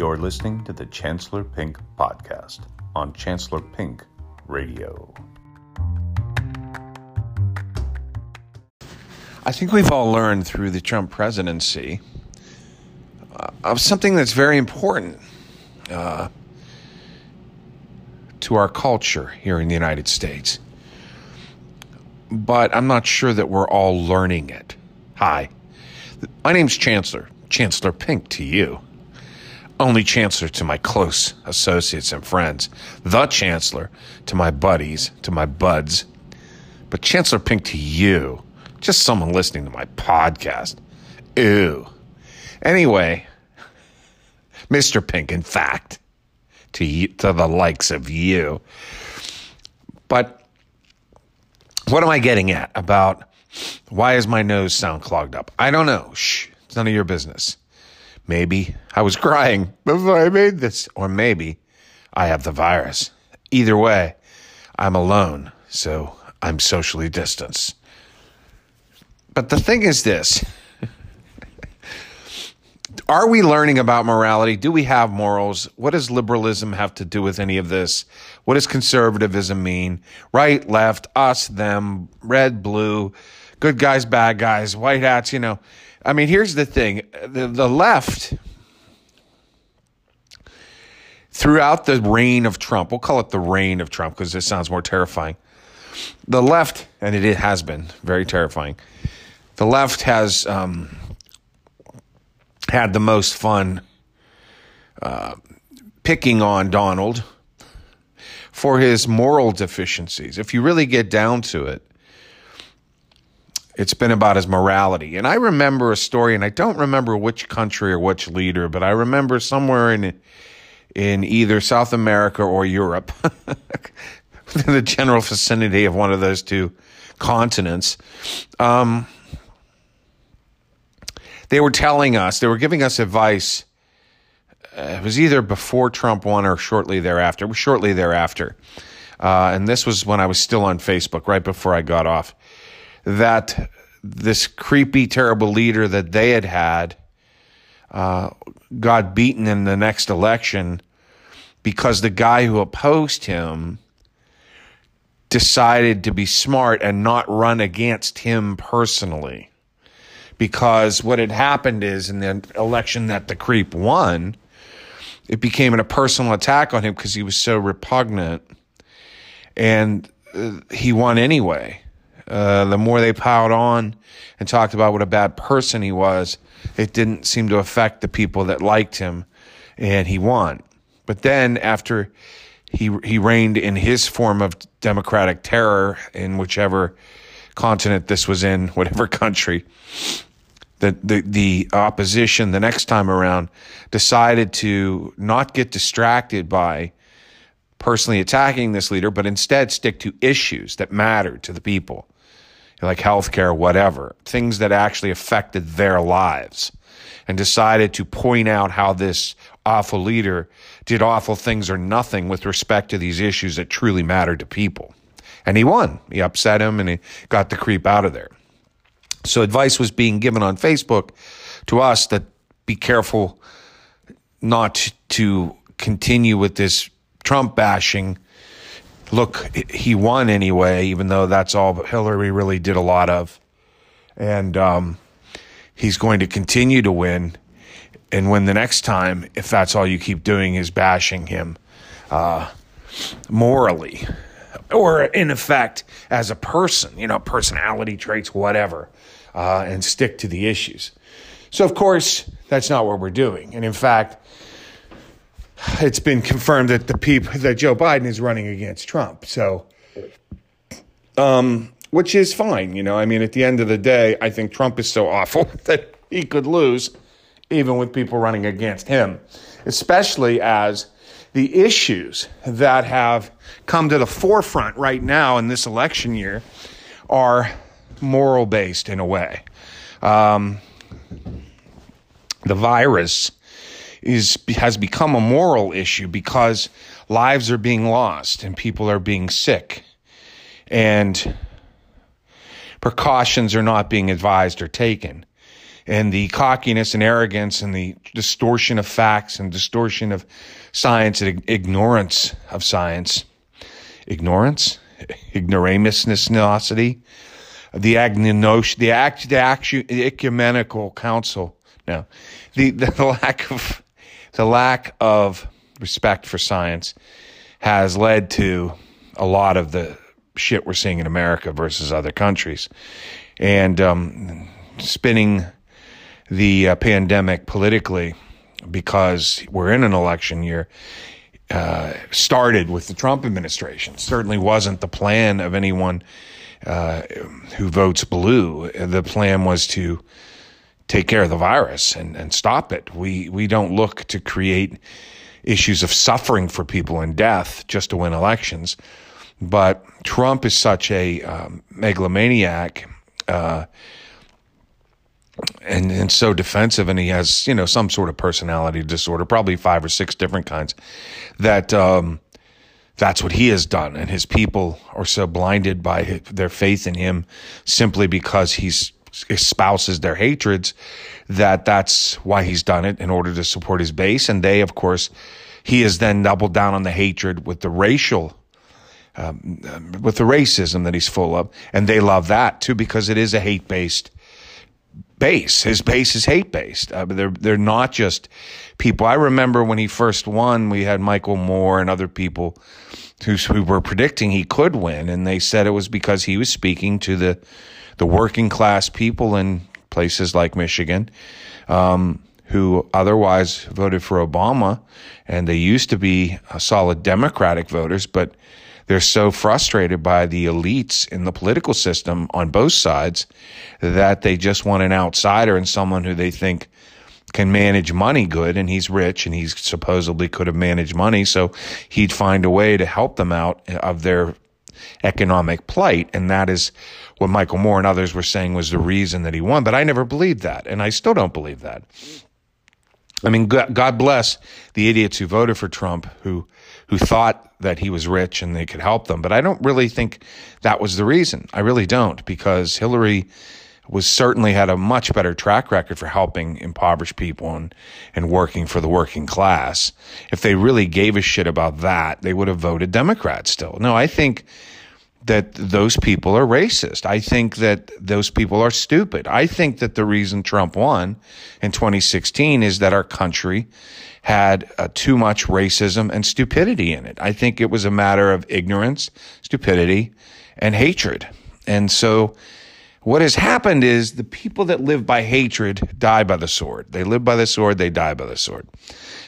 You're listening to the Chancellor Pink podcast on Chancellor Pink Radio. I think we've all learned through the Trump presidency uh, of something that's very important uh, to our culture here in the United States. But I'm not sure that we're all learning it. Hi, my name's Chancellor, Chancellor Pink to you. Only Chancellor to my close associates and friends. The Chancellor to my buddies, to my buds. But Chancellor Pink to you. Just someone listening to my podcast. Ew. Anyway, Mr. Pink, in fact, to you, to the likes of you. But what am I getting at about why is my nose sound clogged up? I don't know. Shh, it's none of your business. Maybe I was crying before I made this, or maybe I have the virus. Either way, I'm alone, so I'm socially distanced. But the thing is this Are we learning about morality? Do we have morals? What does liberalism have to do with any of this? What does conservatism mean? Right, left, us, them, red, blue, good guys, bad guys, white hats, you know. I mean, here's the thing the, the left, throughout the reign of Trump, we'll call it the reign of Trump because it sounds more terrifying. The left, and it has been very terrifying, the left has um, had the most fun uh, picking on Donald for his moral deficiencies. If you really get down to it, it's been about his morality. And I remember a story, and I don't remember which country or which leader, but I remember somewhere in in either South America or Europe, within the general vicinity of one of those two continents. Um, they were telling us, they were giving us advice. Uh, it was either before Trump won or shortly thereafter. It was shortly thereafter. Uh, and this was when I was still on Facebook, right before I got off. That this creepy, terrible leader that they had had uh, got beaten in the next election because the guy who opposed him decided to be smart and not run against him personally because what had happened is in the election that the creep won, it became a personal attack on him because he was so repugnant, and uh, he won anyway. Uh, the more they piled on and talked about what a bad person he was, it didn't seem to affect the people that liked him, and he won. But then after he he reigned in his form of democratic terror in whichever continent this was in, whatever country, the, the, the opposition the next time around decided to not get distracted by personally attacking this leader, but instead stick to issues that mattered to the people, like healthcare, whatever, things that actually affected their lives, and decided to point out how this awful leader did awful things or nothing with respect to these issues that truly mattered to people. And he won. He upset him and he got the creep out of there. So advice was being given on Facebook to us that be careful not to continue with this Trump bashing. Look, he won anyway, even though that's all Hillary really did a lot of. And um, he's going to continue to win. And win the next time, if that's all you keep doing is bashing him uh, morally, or in effect as a person, you know, personality traits, whatever, uh, and stick to the issues. So, of course, that's not what we're doing. And in fact, it's been confirmed that the people that Joe Biden is running against Trump. So, um, which is fine, you know. I mean, at the end of the day, I think Trump is so awful that he could lose, even with people running against him, especially as the issues that have come to the forefront right now in this election year are moral based in a way. Um, the virus is has become a moral issue because lives are being lost and people are being sick and precautions are not being advised or taken and the cockiness and arrogance and the distortion of facts and distortion of science and ignorance of science. Ignorance? Ignoramusness, the agnosh, the act, the actu, the ecumenical council. No, the, the lack of, the lack of respect for science has led to a lot of the shit we're seeing in America versus other countries. And um, spinning the uh, pandemic politically because we're in an election year uh, started with the Trump administration. Certainly wasn't the plan of anyone uh, who votes blue. The plan was to take care of the virus and, and stop it. We we don't look to create issues of suffering for people and death just to win elections. But Trump is such a um, megalomaniac uh, and and so defensive, and he has you know some sort of personality disorder, probably five or six different kinds. That um, that's what he has done, and his people are so blinded by their faith in him simply because he's espouses their hatreds that that's why he's done it in order to support his base. And they of course he has then doubled down on the hatred with the racial um, with the racism that he's full of. And they love that too because it is a hate based base. His base is hate based uh, they're they're not just people. I remember when he first won we had michael moore and other people who, who were predicting he could win. And they said it was because he was speaking to the the working class people in places like Michigan um, who otherwise voted for Obama, and they used to be solid Democratic voters, but they're so frustrated by the elites in the political system on both sides that they just want an outsider and someone who they think can manage money good and he's rich and he supposedly could have managed money so he'd find a way to help them out of their economic plight. And that is what Michael Moore and others were saying was the reason that he won. But I never believed that. And I still don't believe that. I mean, God bless the idiots who voted for Trump, who who thought that he was rich and they could help them. But I don't really think that was the reason. I really don't, because Hillary was certainly had a much better track record for helping impoverished people and, and working for the working class. If they really gave a shit about that, they would have voted Democrat still. No, I think that those people are racist. I think that those people are stupid. I think that the reason Trump won in 2016 is that our country had uh, too much racism and stupidity in it. I think it was a matter of ignorance, stupidity, and hatred. And so what has happened is the people that live by hatred die by the sword. They live by the sword, they die by the sword.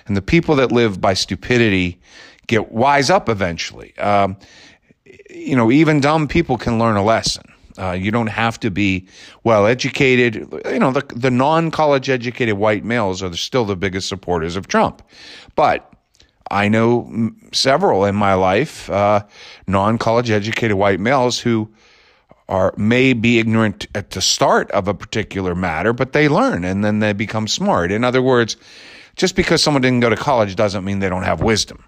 And the people that live by stupidity get wise up eventually. Um, you know, even dumb people can learn a lesson. Uh, you don't have to be well educated. You know, the, the non college educated white males are still the biggest supporters of Trump. But I know several in my life, uh, non college educated white males who are may be ignorant at the start of a particular matter, but they learn and then they become smart. In other words, just because someone didn't go to college doesn't mean they don't have wisdom.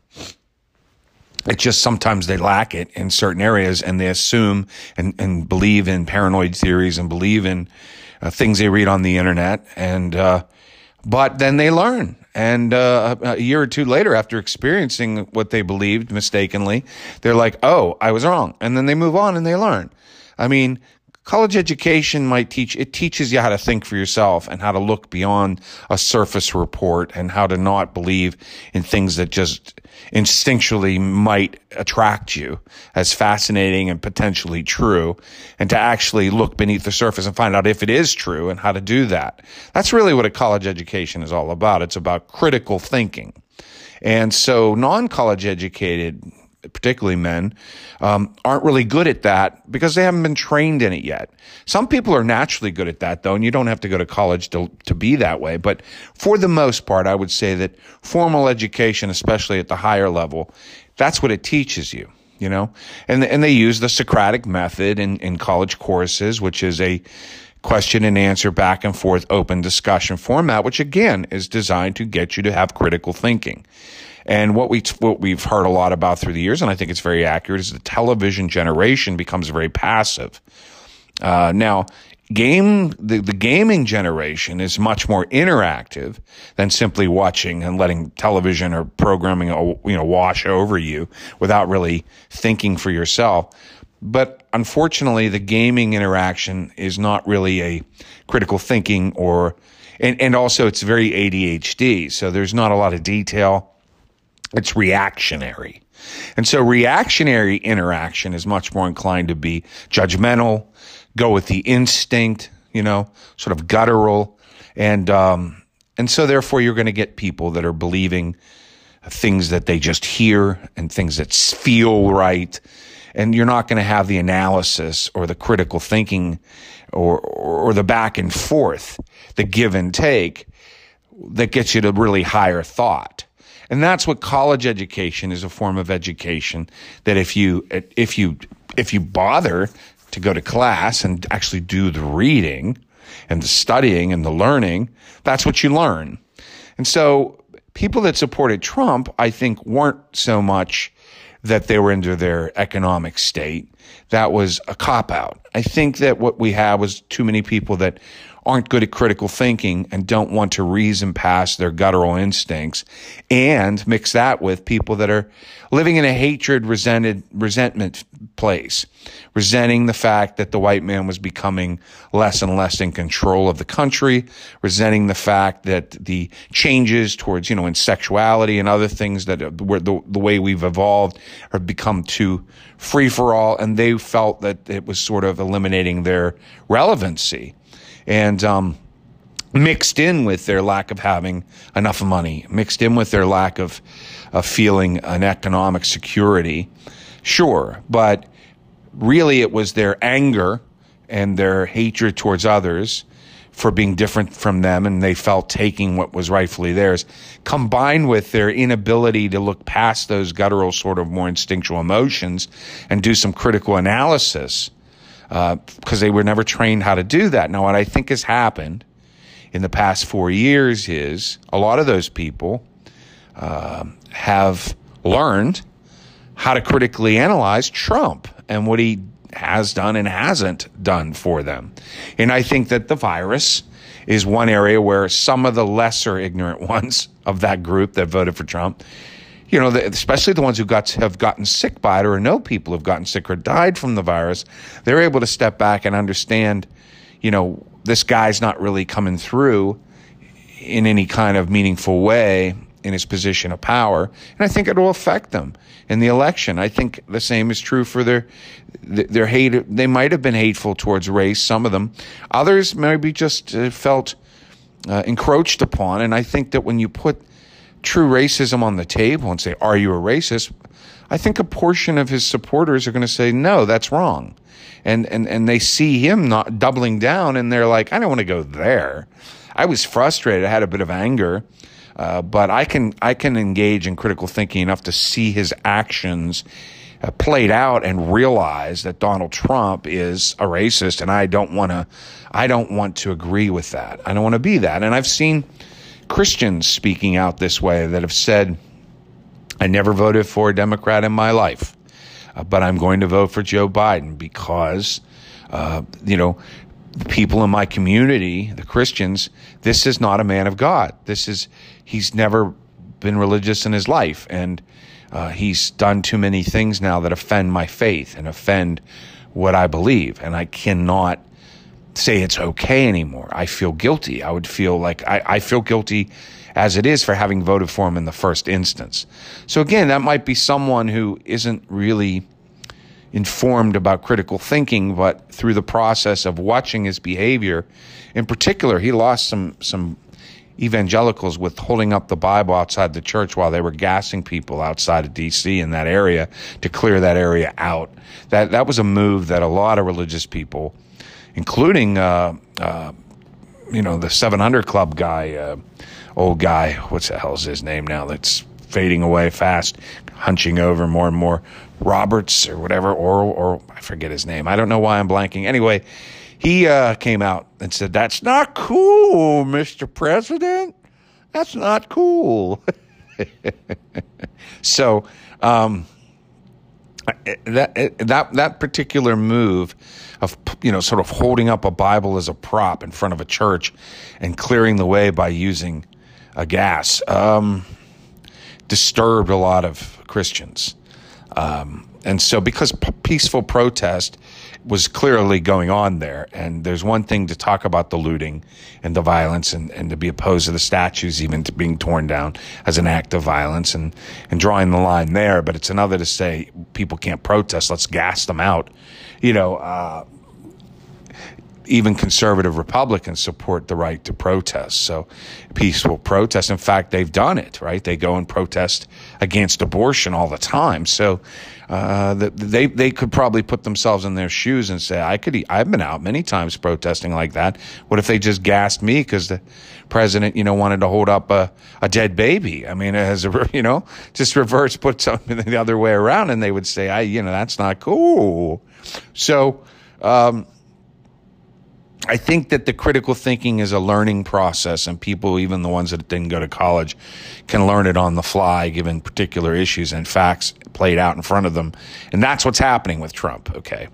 It's just sometimes they lack it in certain areas and they assume and, and believe in paranoid theories and believe in uh, things they read on the internet. And, uh, but then they learn. And uh, a year or two later, after experiencing what they believed mistakenly, they're like, oh, I was wrong. And then they move on and they learn. I mean, college education might teach, it teaches you how to think for yourself and how to look beyond a surface report and how to not believe in things that just instinctually might attract you as fascinating and potentially true and to actually look beneath the surface and find out if it is true and how to do that. That's really what a college education is all about. It's about critical thinking. And so non college educated particularly men, um, aren't really good at that because they haven't been trained in it yet. Some people are naturally good at that though, and you don't have to go to college to, to be that way. But for the most part, I would say that formal education, especially at the higher level, that's what it teaches you. You know, and and they use the Socratic method in, in college courses, which is a question and answer back and forth open discussion format, which again is designed to get you to have critical thinking. And what we what we've heard a lot about through the years, and I think it's very accurate, is the television generation becomes very passive. Uh, now, game the, the gaming generation is much more interactive than simply watching and letting television or programming you know wash over you without really thinking for yourself but unfortunately the gaming interaction is not really a critical thinking or and, and also it's very ADHD so there's not a lot of detail it's reactionary and so reactionary interaction is much more inclined to be judgmental go with the instinct, you know, sort of guttural. And, um, and so therefore you're going to get people that are believing things that they just hear and things that feel right. And you're not going to have the analysis or the critical thinking or, or the back and forth, the give and take that gets you to really higher thought. And that's what college education is a form of education that if you, if you, if you bother to go to class and actually do the reading and the studying and the learning, that's what you learn. And so people that supported Trump, I think, weren't so much that they were into their economic state. That was a cop out. I think that what we have was too many people that aren't good at critical thinking and don't want to reason past their guttural instincts and mix that with people that are living in a hatred, resented, resentment place, resenting the fact that the white man was becoming less and less in control of the country, resenting the fact that the changes towards, you know, in sexuality and other things that uh, were the, the way we've evolved have become too free for all. And they felt that it was sort of eliminating their relevancy and um, mixed in with their lack of having enough money, mixed in with their lack of, of feeling an economic security. Sure, but really it was their anger and their hatred towards others for being different from them and they felt taking what was rightfully theirs combined with their inability to look past those guttural sort of more instinctual emotions and do some critical analysis because uh, they were never trained how to do that. Now, what I think has happened in the past four years is a lot of those people uh, have learned how to critically analyze Trump and what he has done and hasn't done for them. And I think that the virus is one area where some of the lesser ignorant ones of that group that voted for Trump you know, especially the ones who got have gotten sick by it or know people who've gotten sick or died from the virus, they're able to step back and understand, you know, this guy's not really coming through in any kind of meaningful way in his position of power, and I think it will affect them in the election. I think the same is true for their their hate. They might have been hateful towards race, some of them. Others maybe just uh, felt uh, encroached upon, and I think that when you put true racism on the table and say, Are you a racist? I think a portion of his supporters are going to say, No, that's wrong. And, and, and they see him not doubling down and they're like, I don't want to go there. I was frustrated. I had a bit of anger. Uh, but I can I can engage in critical thinking enough to see his actions uh, played out and realize that Donald Trump is a racist, and I don't want to I don't want to agree with that. I don't want to be that. And I've seen Christians speaking out this way that have said, I never voted for a Democrat in my life, uh, but I'm going to vote for Joe Biden because, uh, you know, the people in my community, the Christians, this is not a man of God. This is, he's never been religious in his life. And uh, he's done too many things now that offend my faith and offend what I believe. And I cannot say it's okay anymore. I feel guilty. I would feel like I, I feel guilty as it is for having voted for him in the first instance. So again, that might be someone who isn't really informed about critical thinking, but through the process of watching his behavior, in particular, he lost some some evangelicals with holding up the Bible outside the church while they were gassing people outside of DC in that area to clear that area out. That that was a move that a lot of religious people including uh, uh, you know the 700 Club guy, uh, old guy. What's the hell's his name now? That's fading away fast, hunching over more and more. Roberts or whatever, or or I forget his name. I don't know why I'm blanking. Anyway, he uh, came out and said, "That's not cool, Mr. President. That's not cool." so. Um, that that that particular move of you know sort of holding up a Bible as a prop in front of a church and clearing the way by using a gas um, disturbed a lot of Christians, um, and so because p- peaceful protest was clearly going on there. And there's one thing to talk about the looting and the violence and, and to be opposed to the statues even to being torn down as an act of violence and, and drawing the line there. But it's another to say people can't protest. Let's gas them out. You know, uh, even conservative Republicans support the right to protest. So peaceful protest. In fact, they've done it, right? They go and protest against abortion all the time. So uh, they they could probably put themselves in their shoes and say, I could. I've been out many times protesting like that. What if they just gassed me because the president, you know, wanted to hold up a, a dead baby? I mean, as a you know, just reverse, put something the other way around, and they would say, I, you know, that's not cool. So. Um, I think that the critical thinking is a learning process, and people, even the ones that didn't go to college, can learn it on the fly given particular issues and facts played out in front of them. And that's what's happening with Trump, okay?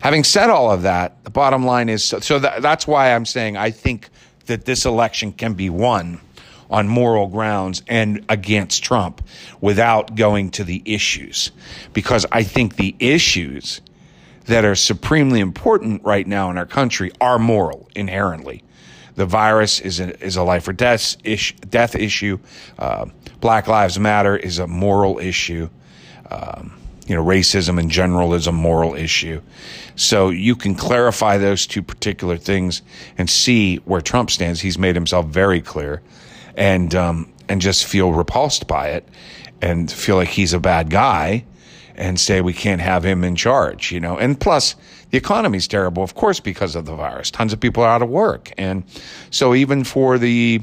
Having said all of that, the bottom line is so, so that, that's why I'm saying I think that this election can be won on moral grounds and against Trump without going to the issues. Because I think the issues that are supremely important right now in our country are moral inherently. The virus is a, is a life or death, ish, death issue. Uh, Black Lives Matter is a moral issue. Um, you know, racism in general is a moral issue. So you can clarify those two particular things and see where Trump stands. He's made himself very clear, and um, and just feel repulsed by it, and feel like he's a bad guy and say we can't have him in charge, you know. And plus, the economy's terrible, of course, because of the virus. Tons of people are out of work, and so even for the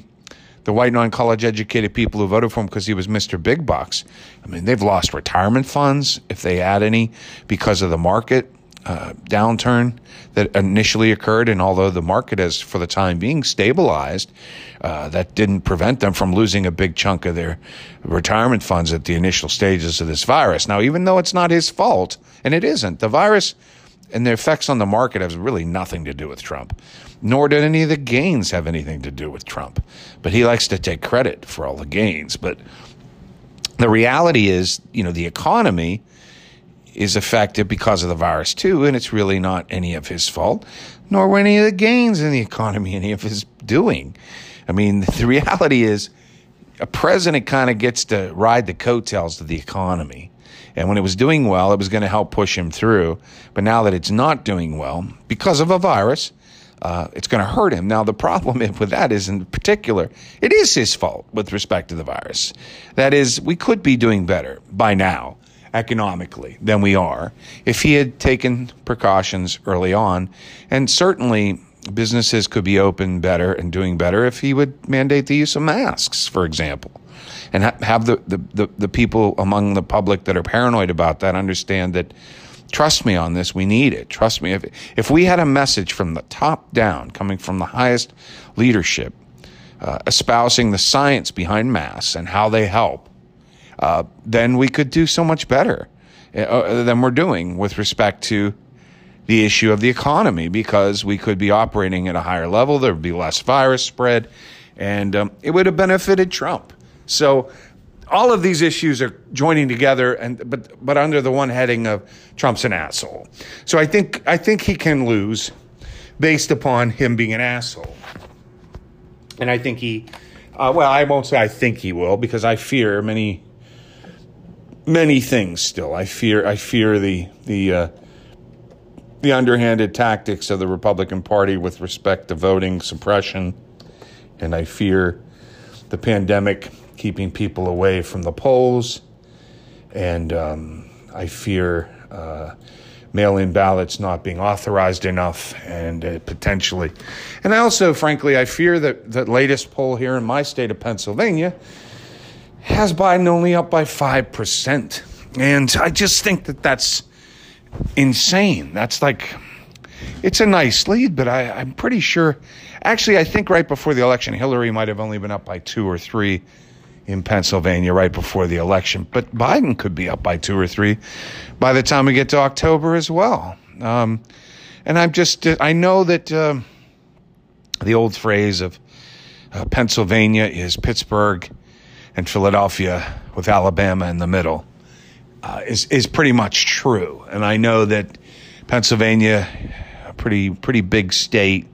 the white non-college educated people who voted for him because he was Mr. Big Bucks, I mean, they've lost retirement funds if they had any because of the market uh, downturn that initially occurred. And although the market has, for the time being, stabilized, uh, that didn't prevent them from losing a big chunk of their retirement funds at the initial stages of this virus. Now, even though it's not his fault, and it isn't, the virus and the effects on the market has really nothing to do with Trump, nor did any of the gains have anything to do with Trump. But he likes to take credit for all the gains. But the reality is, you know, the economy is affected because of the virus too, and it's really not any of his fault, nor were any of the gains in the economy any of his doing. I mean, the reality is a president kind of gets to ride the coattails of the economy. And when it was doing well, it was going to help push him through. But now that it's not doing well because of a virus, uh, it's going to hurt him. Now, the problem with that is, in particular, it is his fault with respect to the virus. That is, we could be doing better by now economically than we are if he had taken precautions early on. And certainly, businesses could be open better and doing better if he would mandate the use of masks, for example. And ha- have the, the, the, the people among the public that are paranoid about that understand that trust me on this, we need it. Trust me. If, if we had a message from the top down, coming from the highest leadership, uh, espousing the science behind masks and how they help, uh, then we could do so much better uh, than we're doing with respect to the issue of the economy because we could be operating at a higher level. There would be less virus spread, and um, it would have benefited Trump. So all of these issues are joining together, and but but under the one heading of Trump's an asshole. So I think I think he can lose based upon him being an asshole, and I think he. Uh, well, I won't say I think he will because I fear many many things still. I fear I fear the the uh, the underhanded tactics of the Republican Party with respect to voting suppression, and I fear the pandemic keeping people away from the polls, and um, I fear uh, mail-in ballots not being authorized enough, and uh, potentially, and I also, frankly, I fear that the latest poll here in my state of Pennsylvania has Biden only up by 5%. And I just think that that's insane. That's like, it's a nice lead, but I, I'm pretty sure. Actually, I think right before the election, Hillary might have only been up by two or three in Pennsylvania right before the election. But Biden could be up by two or three by the time we get to October as well. Um, and I'm just, I know that uh, the old phrase of uh, Pennsylvania is Pittsburgh and Philadelphia with Alabama in the middle uh, is is pretty much true. And I know that Pennsylvania, a pretty pretty big state,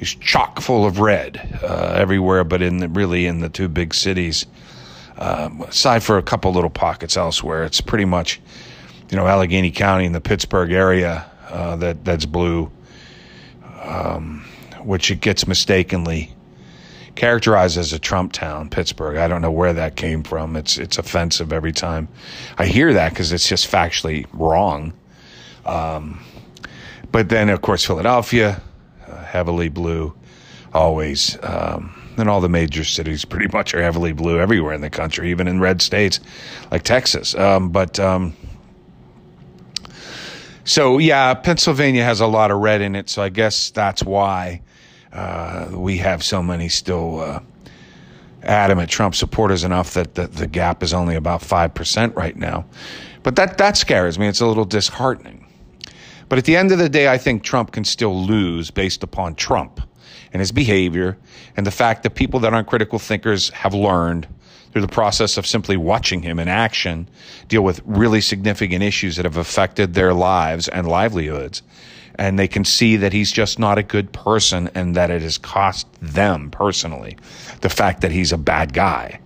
is chock full of red uh, everywhere, but in the, really in the two big cities. Um, aside for a couple little pockets elsewhere, it's pretty much, you know, Allegheny County and the Pittsburgh area uh, that that's blue, um, which it gets mistakenly characterized as a Trump town, Pittsburgh. I don't know where that came from. It's it's offensive every time I hear that because it's just factually wrong. Um, but then, of course, Philadelphia, heavily blue, always. Um, and all the major cities pretty much are heavily blue everywhere in the country, even in red states like Texas. Um, but um, so, yeah, Pennsylvania has a lot of red in it. So I guess that's why uh, we have so many still uh, adamant Trump supporters enough that the, the gap is only about 5% right now. But that, that scares me. It's a little disheartening. But at the end of the day, I think Trump can still lose based upon Trump and his behavior and the fact that people that aren't critical thinkers have learned through the process of simply watching him in action deal with really significant issues that have affected their lives and livelihoods and they can see that he's just not a good person and that it has cost them personally the fact that he's a bad guy.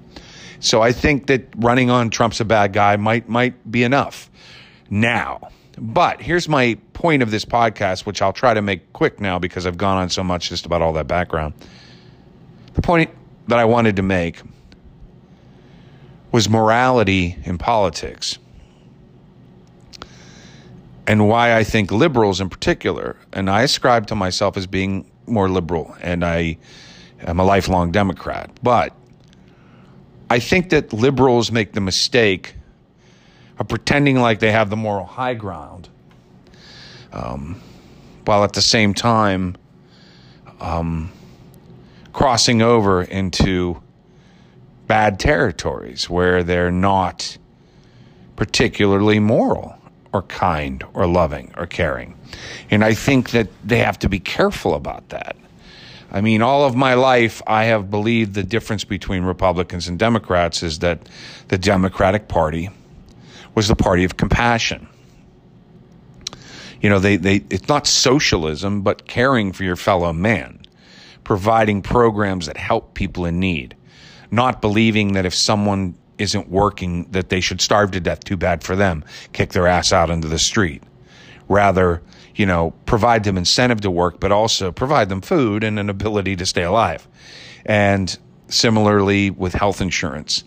So I think that running on Trump's a bad guy might might be enough now. But here's my point of this podcast, which I'll try to make quick now because I've gone on so much just about all that background. The point that I wanted to make was morality in politics and why I think liberals in particular, and I ascribe to myself as being more liberal, and I am a lifelong Democrat, but I think that liberals make the mistake of pretending like they have the moral high ground, um, while at the same time um, crossing over into bad territories where they're not particularly moral or kind or loving or caring. And I think that they have to be careful about that. I mean, all of my life, I have believed the difference between Republicans and Democrats is that the Democratic Party was the party of compassion. You know, they, they, it's not socialism, but caring for your fellow man, providing programs that help people in need, not believing that if someone isn't working that they should starve to death. Too bad for them. Kick their ass out into the street. Rather, you know, provide them incentive to work, but also provide them food and an ability to stay alive. And similarly with health insurance,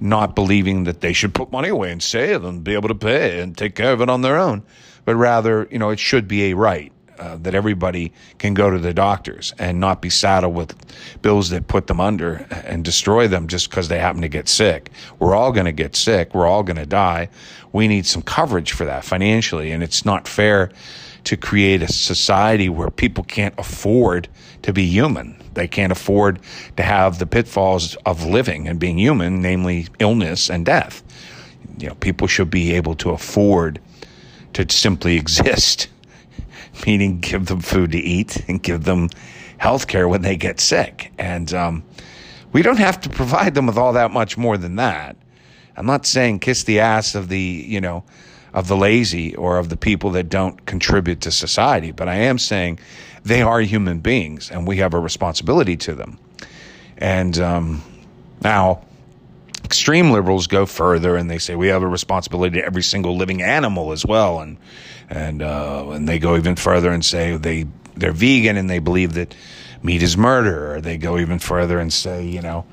not believing that they should put money away and save and be able to pay and take care of it on their own, but rather, you know, it should be a right uh, that everybody can go to the doctors and not be saddled with bills that put them under and destroy them just because they happen to get sick. We're all going to get sick. We're all going to die. We need some coverage for that financially. And it's not fair to create a society where people can't afford to be human. They can't afford to have the pitfalls of living and being human, namely illness and death. You know, people should be able to afford to simply exist meaning give them food to eat and give them health care when they get sick. And um, we don't have to provide them with all that much more than that. I'm not saying kiss the ass of the, you know, of the lazy or of the people that don't contribute to society, but I am saying they are human beings and we have a responsibility to them. And um, now, extreme liberals go further and they say we have a responsibility to every single living animal as well. And and uh, and they go even further and say they they're vegan and they believe that meat is murder. Or they go even further and say, you know,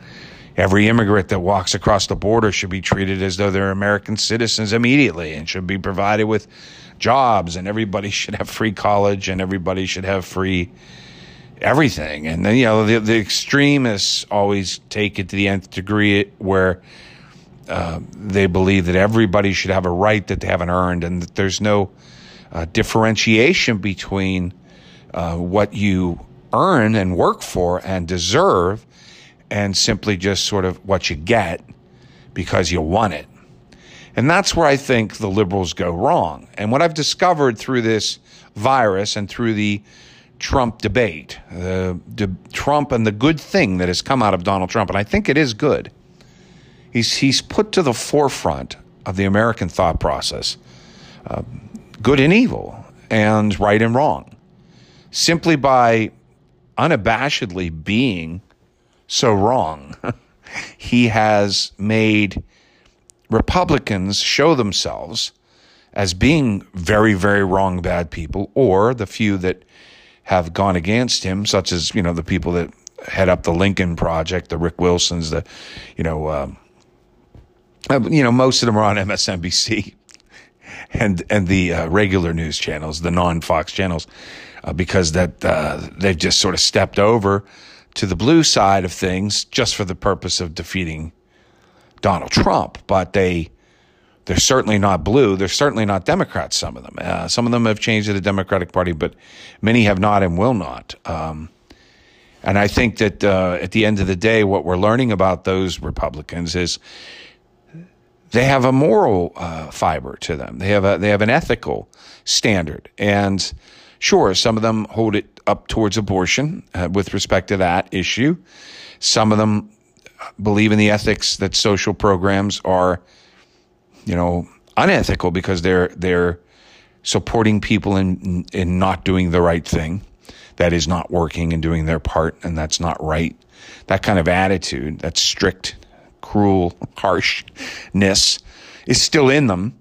every immigrant that walks across the border should be treated as though they're American citizens immediately and should be provided with jobs and everybody should have free college and everybody should have free everything. And then, you know, the, the extremists always take it to the nth degree where uh, they believe that everybody should have a right that they haven't earned and that there's no uh, differentiation between uh, what you earn and work for and deserve and simply just sort of what you get because you want it. And that's where I think the liberals go wrong. And what I've discovered through this virus and through the Trump debate, uh, Trump and the good thing that has come out of Donald Trump, and I think it is good, he's, he's put to the forefront of the American thought process uh, good and evil and right and wrong simply by unabashedly being so wrong. he has made Republicans show themselves as being very, very wrong, bad people, or the few that have gone against him, such as, you know, the people that head up the Lincoln Project, the Rick Wilsons, the, you know, um, uh, you know, most of them are on MSNBC and and the uh, regular news channels, the non-Fox channels, uh, because that uh, they've just sort of stepped over to the blue side of things just for the purpose of defeating Donald Trump. But they they're certainly not blue. They're certainly not Democrats. Some of them. Uh, some of them have changed to the Democratic Party, but many have not and will not. Um, and I think that uh, at the end of the day, what we're learning about those Republicans is they have a moral uh, fiber to them. They have a they have an ethical standard, and sure, some of them hold it up towards abortion uh, with respect to that issue. Some of them believe in the ethics that social programs are you know, unethical because they're they're supporting people in in not doing the right thing, that is not working and doing their part, and that's not right. That kind of attitude, that strict, cruel, harshness, is still in them.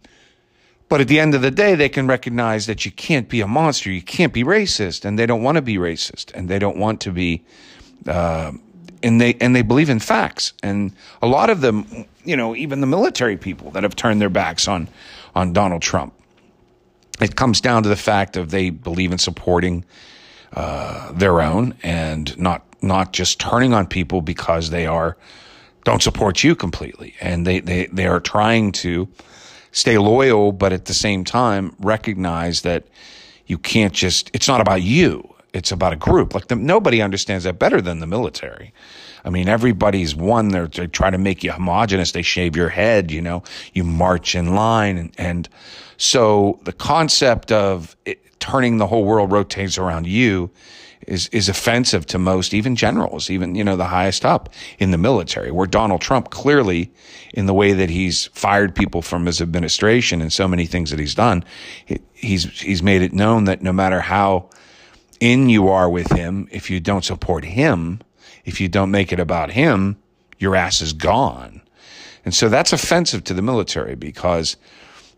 But at the end of the day, they can recognize that you can't be a monster, you can't be racist, and they don't want to be racist, and they don't want to be. Uh, and they and they believe in facts. And a lot of them, you know, even the military people that have turned their backs on on Donald Trump. It comes down to the fact of they believe in supporting uh, their own and not not just turning on people because they are don't support you completely. And they they they are trying to stay loyal, but at the same time recognize that you can't just. It's not about you it's about a group. Like the, nobody understands that better than the military. I mean, everybody's one. They're, they try to make you homogenous. They shave your head, you know, you march in line. And, and so the concept of it, turning the whole world rotates around you is, is offensive to most, even generals, even, you know, the highest up in the military, where Donald Trump clearly, in the way that he's fired people from his administration and so many things that he's done, he's, he's made it known that no matter how, in you are with him, if you don't support him, if you don't make it about him, your ass is gone. And so that's offensive to the military because,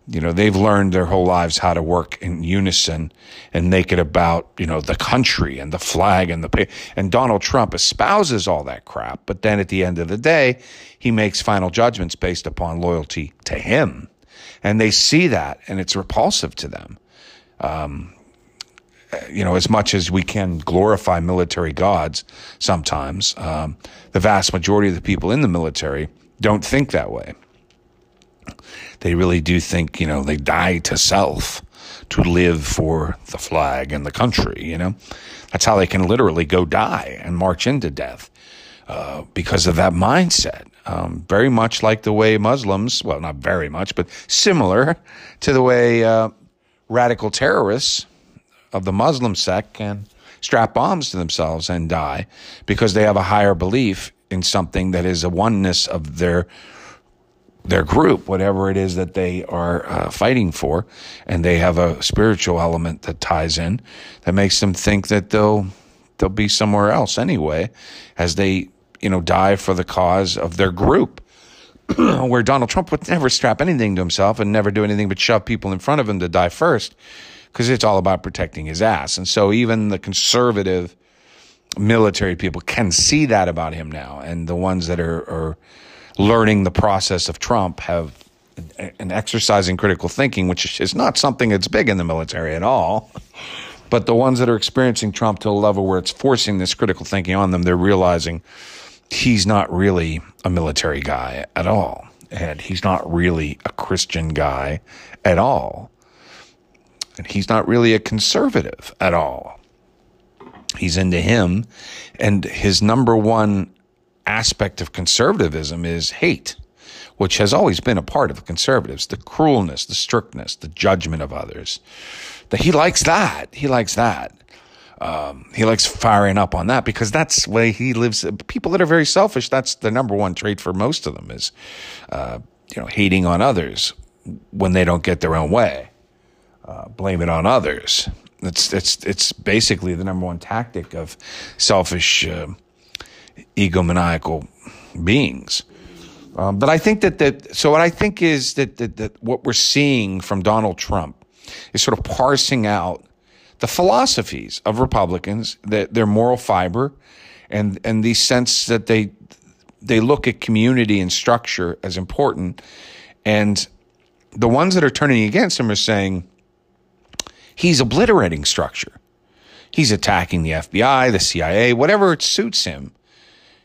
you know, they've learned their whole lives how to work in unison and make it about, you know, the country and the flag and the, and Donald Trump espouses all that crap. But then at the end of the day, he makes final judgments based upon loyalty to him. And they see that and it's repulsive to them. Um, you know, as much as we can glorify military gods sometimes, um, the vast majority of the people in the military don't think that way. They really do think, you know, they die to self to live for the flag and the country, you know? That's how they can literally go die and march into death uh, because of that mindset. Um, very much like the way Muslims, well, not very much, but similar to the way uh, radical terrorists of the Muslim sect can strap bombs to themselves and die because they have a higher belief in something that is a oneness of their their group, whatever it is that they are uh, fighting for, and they have a spiritual element that ties in that makes them think that they'll they'll be somewhere else anyway, as they you know die for the cause of their group. Where Donald Trump would never strap anything to himself and never do anything but shove people in front of him to die first because it's all about protecting his ass. And so even the conservative military people can see that about him now. And the ones that are, are learning the process of Trump have an exercising critical thinking, which is not something that's big in the military at all. But the ones that are experiencing Trump to a level where it's forcing this critical thinking on them, they're realizing he's not really a military guy at all. And he's not really a Christian guy at all. And he's not really a conservative at all. He's into him. And his number one aspect of conservatism is hate, which has always been a part of the conservatives the cruelness, the strictness, the judgment of others. That he likes that. He likes that. Um, he likes firing up on that because that's the way he lives. People that are very selfish, that's the number one trait for most of them is, uh, you know, hating on others when they don't get their own way. Uh, blame it on others. It's it's it's basically the number one tactic of selfish, uh, egomaniacal beings. Um, but I think that that so what I think is that, that that what we're seeing from Donald Trump is sort of parsing out the philosophies of Republicans, that their moral fiber, and and the sense that they they look at community and structure as important, and the ones that are turning against him are saying he's obliterating structure. He's attacking the FBI, the CIA, whatever it suits him.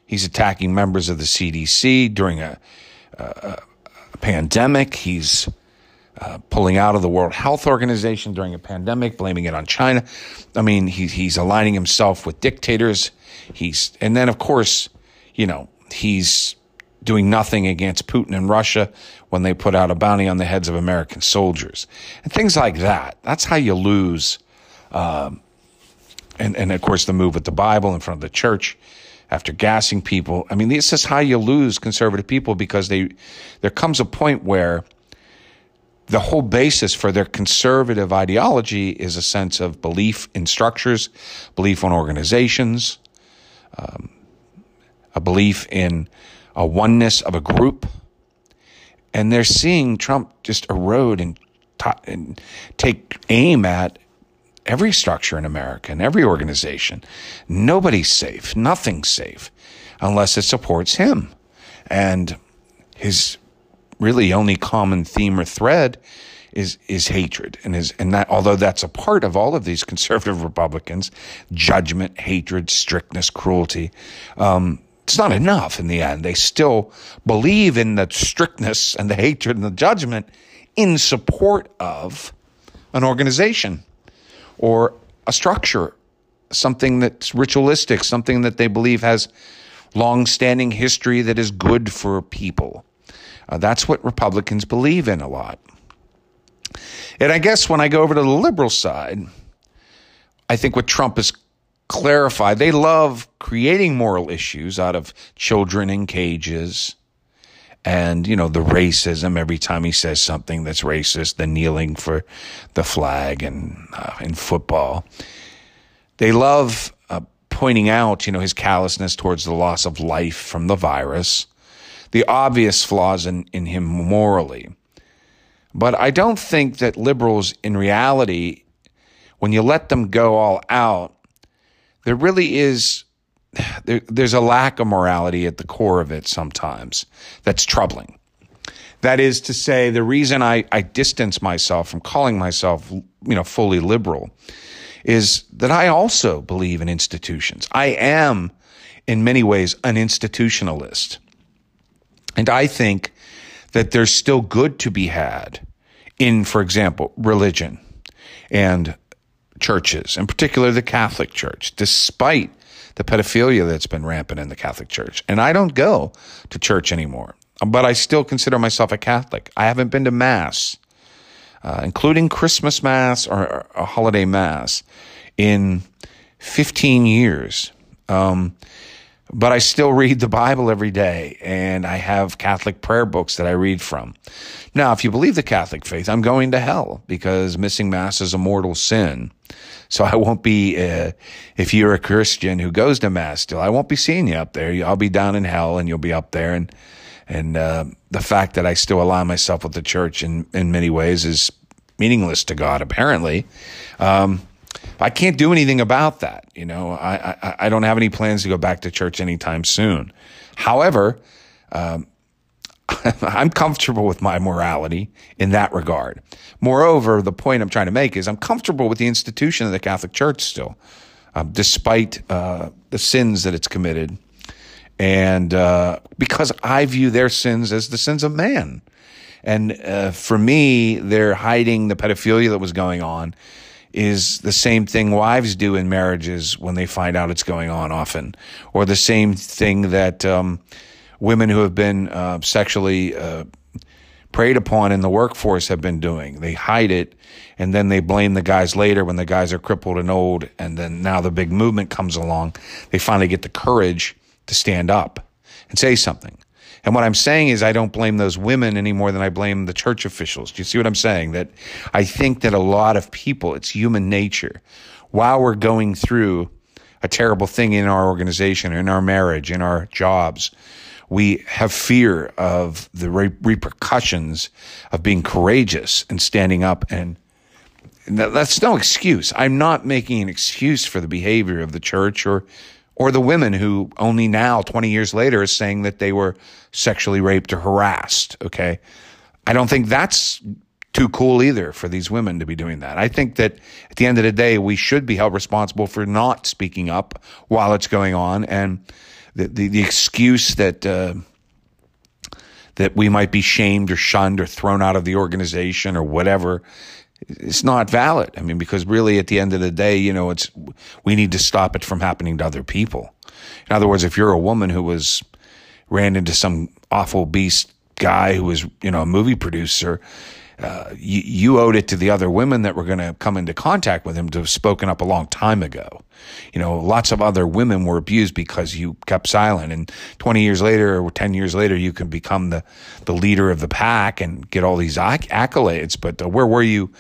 He's attacking members of the CDC during a, a, a pandemic. He's uh, pulling out of the World Health Organization during a pandemic, blaming it on China. I mean, he, he's aligning himself with dictators. He's, and then of course, you know, he's doing nothing against Putin and Russia when they put out a bounty on the heads of American soldiers and things like that. That's how you lose. Um, and, and of course, the move with the Bible in front of the church after gassing people. I mean, this is how you lose conservative people because they, there comes a point where the whole basis for their conservative ideology is a sense of belief in structures, belief in organizations, um, a belief in a oneness of a group. And they're seeing Trump just erode and, t- and take aim at every structure in America and every organization. Nobody's safe. Nothing's safe unless it supports him. And his really only common theme or thread is is hatred and is and that although that's a part of all of these conservative Republicans, judgment, hatred, strictness, cruelty, um, it's not enough in the end. They still believe in the strictness and the hatred and the judgment in support of an organization or a structure, something that's ritualistic, something that they believe has long-standing history that is good for people. Uh, that's what Republicans believe in a lot. And I guess when I go over to the liberal side, I think what Trump has clarify they love creating moral issues out of children in cages and you know the racism. Every time he says something that's racist the kneeling for the flag and uh, in football. They love uh, pointing out you know his callousness towards the loss of life from the virus. The obvious flaws in, in him morally. But i don't think that liberals in reality when you let them go all out there really is there, there's a lack of morality at the core of it sometimes that's troubling. That is to say, the reason I, I distance myself from calling myself, you know, fully liberal is that I also believe in institutions. I am, in many ways, an institutionalist. And I think that there's still good to be had in, for example, religion and churches, in particular the Catholic Church, despite the pedophilia that's been rampant in the Catholic Church. And I don't go to church anymore, but I still consider myself a Catholic. I haven't been to Mass, uh, including Christmas Mass or a holiday Mass, in 15 years. Um, but I still read the Bible every day and I have Catholic prayer books that I read from. Now, if you believe the Catholic faith, I'm going to hell because missing Mass is a mortal sin. So I won't be, uh, if you're a Christian who goes to Mass still, I won't be seeing you up there. I'll be down in hell and you'll be up there. And, and, uh, the fact that I still align myself with the church in, in many ways is meaningless to God, apparently. Um, I can't do anything about that. You know, I, I, I, don't have any plans to go back to church anytime soon. However, um, I'm comfortable with my morality in that regard. Moreover, the point I'm trying to make is I'm comfortable with the institution of the Catholic Church still, um, despite uh, the sins that it's committed. And uh, because I view their sins as the sins of man. And uh, for me, they're hiding the pedophilia that was going on is the same thing wives do in marriages when they find out it's going on often, or the same thing that um, women who have been uh, sexually uh, preyed upon in the workforce have been doing. They hide it and then they blame the guys later when the guys are crippled and old. And then now the big movement comes along. They finally get the courage to stand up and say something. And what I'm saying is, I don't blame those women any more than I blame the church officials. Do you see what I'm saying? That I think that a lot of people, it's human nature, while we're going through a terrible thing in our organization, in our marriage, in our jobs, we have fear of the re- repercussions of being courageous and standing up and that's no excuse. I'm not making an excuse for the behavior of the church or or the women who only now 20 years later is saying that they were sexually raped or harassed, okay? I don't think that's too cool either for these women to be doing that. I think that at the end of the day we should be held responsible for not speaking up while it's going on and the, the, the excuse that uh, that we might be shamed or shunned or thrown out of the organization or whatever is not valid. I mean, because really at the end of the day, you know, it's we need to stop it from happening to other people. In other words, if you're a woman who was ran into some awful beast guy who was, you know, a movie producer you, you, owed it to the other women that were going to come into contact with him to have spoken up a long time ago. You know, lots of other women were abused because you kept silent. And 20 years later or 10 years later, you can become the, the leader of the pack and get all these acc- accolades. But uh, where were you?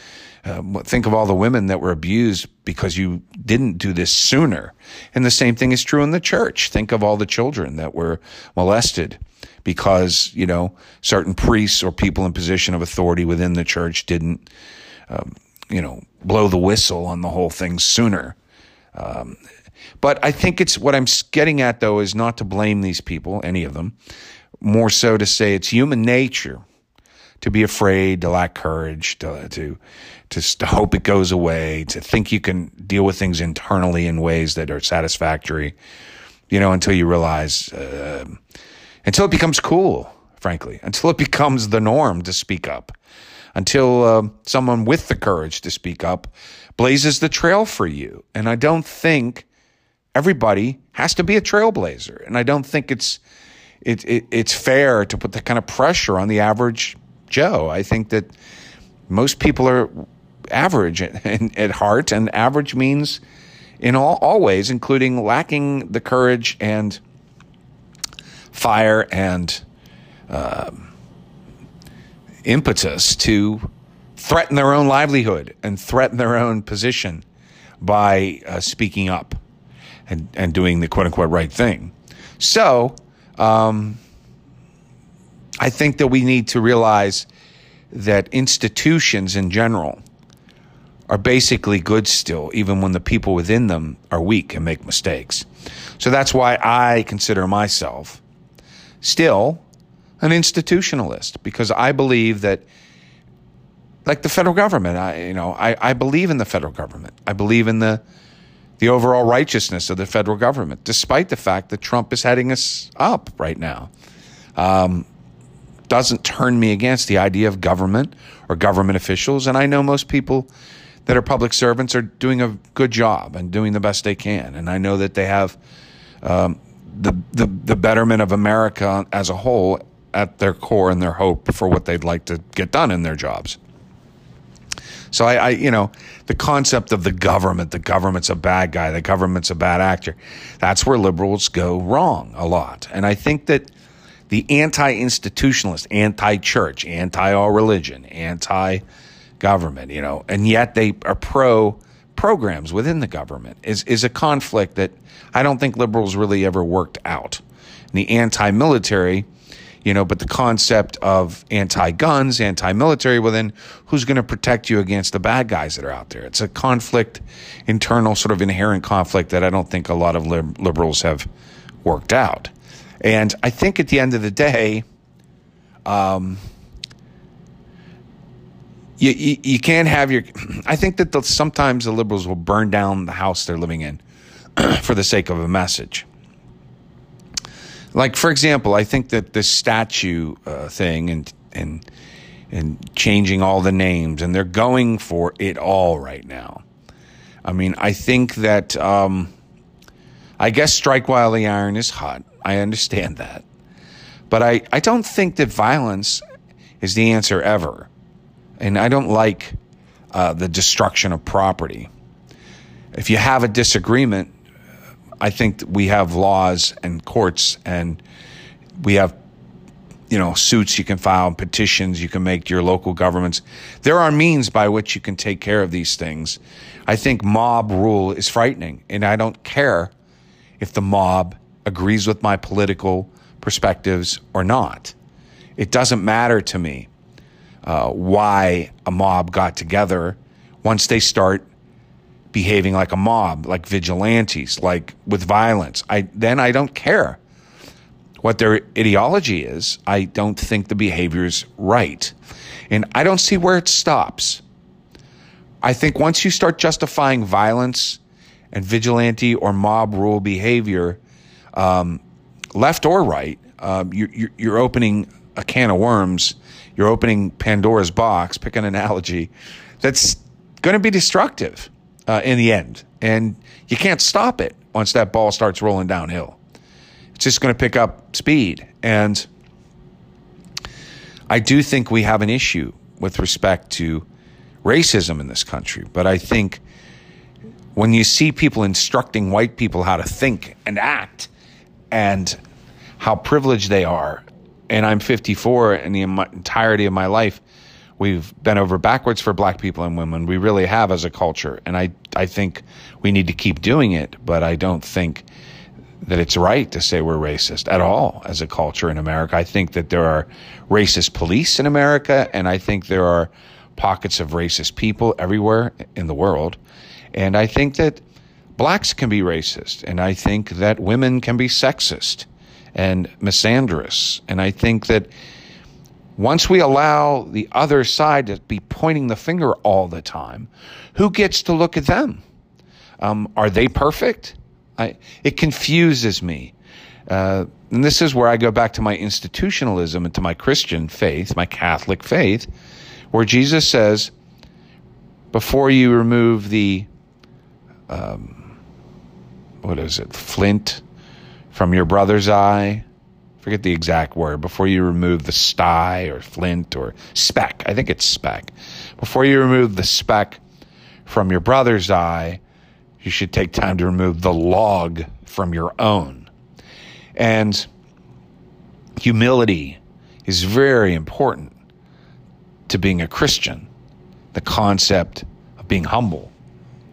Uh, think of all the women that were abused because you didn't do this sooner. And the same thing is true in the church. Think of all the children that were molested because, you know, certain priests or people in position of authority within the church didn't, um, you know, blow the whistle on the whole thing sooner. Um, but I think it's what I'm getting at, though, is not to blame these people, any of them, more so to say it's human nature to be afraid, to lack courage, to, to, to, to hope it goes away, to think you can deal with things internally in ways that are satisfactory, you know, until you realize, uh, until it becomes cool, frankly, until it becomes the norm to speak up, until uh, someone with the courage to speak up blazes the trail for you. And I don't think everybody has to be a trailblazer. And I don't think it's it, it, it's fair to put that kind of pressure on the average Joe. I think that most people are average at, heart, and average means in all, all ways, including lacking the courage and fire and uh, impetus to threaten their own livelihood and threaten their own position by uh, speaking up and, and doing the quote unquote right thing. So, um, I think that we need to realize that institutions in general are basically good still, even when the people within them are weak and make mistakes. So that's why I consider myself still an institutionalist because I believe that like the federal government, I you know, I, I believe in the federal government. I believe in the the overall righteousness of the federal government, despite the fact that Trump is heading us up right now. Um, doesn't turn me against the idea of government or government officials. And I know most people that are public servants are doing a good job and doing the best they can. And I know that they have um, the, the, the betterment of America as a whole at their core and their hope for what they'd like to get done in their jobs. So I, I, you know, the concept of the government, the government's a bad guy, the government's a bad actor. That's where liberals go wrong a lot. And I think that the anti-institutionalist, anti-church, anti-all religion, anti-government, you know, and yet they are pro programs within the government is, is a conflict that I don't think liberals really ever worked out. The anti military, you know, but the concept of anti guns, anti military, well, then who's going to protect you against the bad guys that are out there? It's a conflict, internal, sort of inherent conflict that I don't think a lot of liberals have worked out. And I think at the end of the day, um, you, you, you can't have your. I think that the, sometimes the liberals will burn down the house they're living in for the sake of a message. Like, for example, I think that this statue uh, thing and and and changing all the names, and they're going for it all right now. I mean, I think that, um, I guess strike while the iron is hot. I understand that. But I, I don't think that violence is the answer ever. And I don't like uh, the destruction of property. If you have a disagreement, I think we have laws and courts and we have you know suits you can file petitions you can make to your local governments. There are means by which you can take care of these things. I think mob rule is frightening and i don't care if the mob agrees with my political perspectives or not. It doesn't matter to me uh, why a mob got together once they start behaving like a mob like vigilantes like with violence i then i don't care what their ideology is, I don't think the behavior is right. And I don't see where it stops. I think once you start justifying violence and vigilante or mob rule behavior, um, left or right, um, you're, you're opening a can of worms. You're opening Pandora's box, pick an analogy, that's going to be destructive uh, in the end. And you can't stop it once that ball starts rolling downhill it's just going to pick up speed. And I do think we have an issue with respect to racism in this country. But I think when you see people instructing white people how to think and act and how privileged they are, and I'm 54 and the entirety of my life, we've been over backwards for black people and women. We really have as a culture. And I, I think we need to keep doing it, but I don't think that it's right to say we're racist at all as a culture in America. I think that there are racist police in America, and I think there are pockets of racist people everywhere in the world. And I think that blacks can be racist, and I think that women can be sexist and misandrous. And I think that once we allow the other side to be pointing the finger all the time, who gets to look at them? Um, are they perfect? I, it confuses me. Uh, and this is where I go back to my institutionalism and to my Christian faith, my Catholic faith, where Jesus says, before you remove the, um, what is it, flint from your brother's eye, forget the exact word, before you remove the sty or flint or speck, I think it's speck, before you remove the speck from your brother's eye, you should take time to remove the log from your own. And humility is very important to being a Christian. The concept of being humble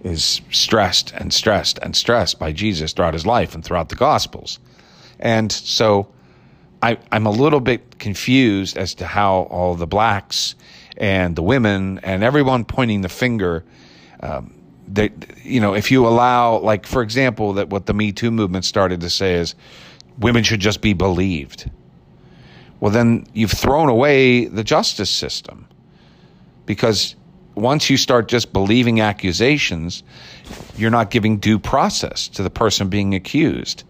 is stressed and stressed and stressed by Jesus throughout his life and throughout the Gospels. And so I, am a little bit confused as to how all the blacks and the women and everyone pointing the finger um, that you know if you allow like for example that what the me too movement started to say is women should just be believed. Well then you've thrown away the justice system. Because once you start just believing accusations you're not giving due process to the person being accused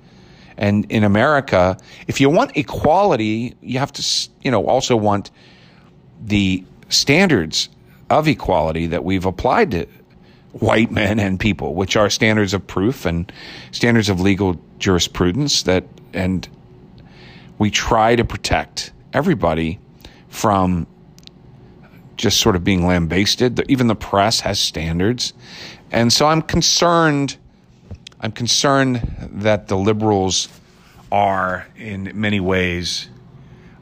and in america if you want equality you have to you know also want the standards of equality that we've applied to white men and people, which are standards of proof and standards of legal jurisprudence that, and we try to protect everybody from just sort of being lambasted. Even the press has standards. And so I'm concerned, I'm concerned that the liberals are in many ways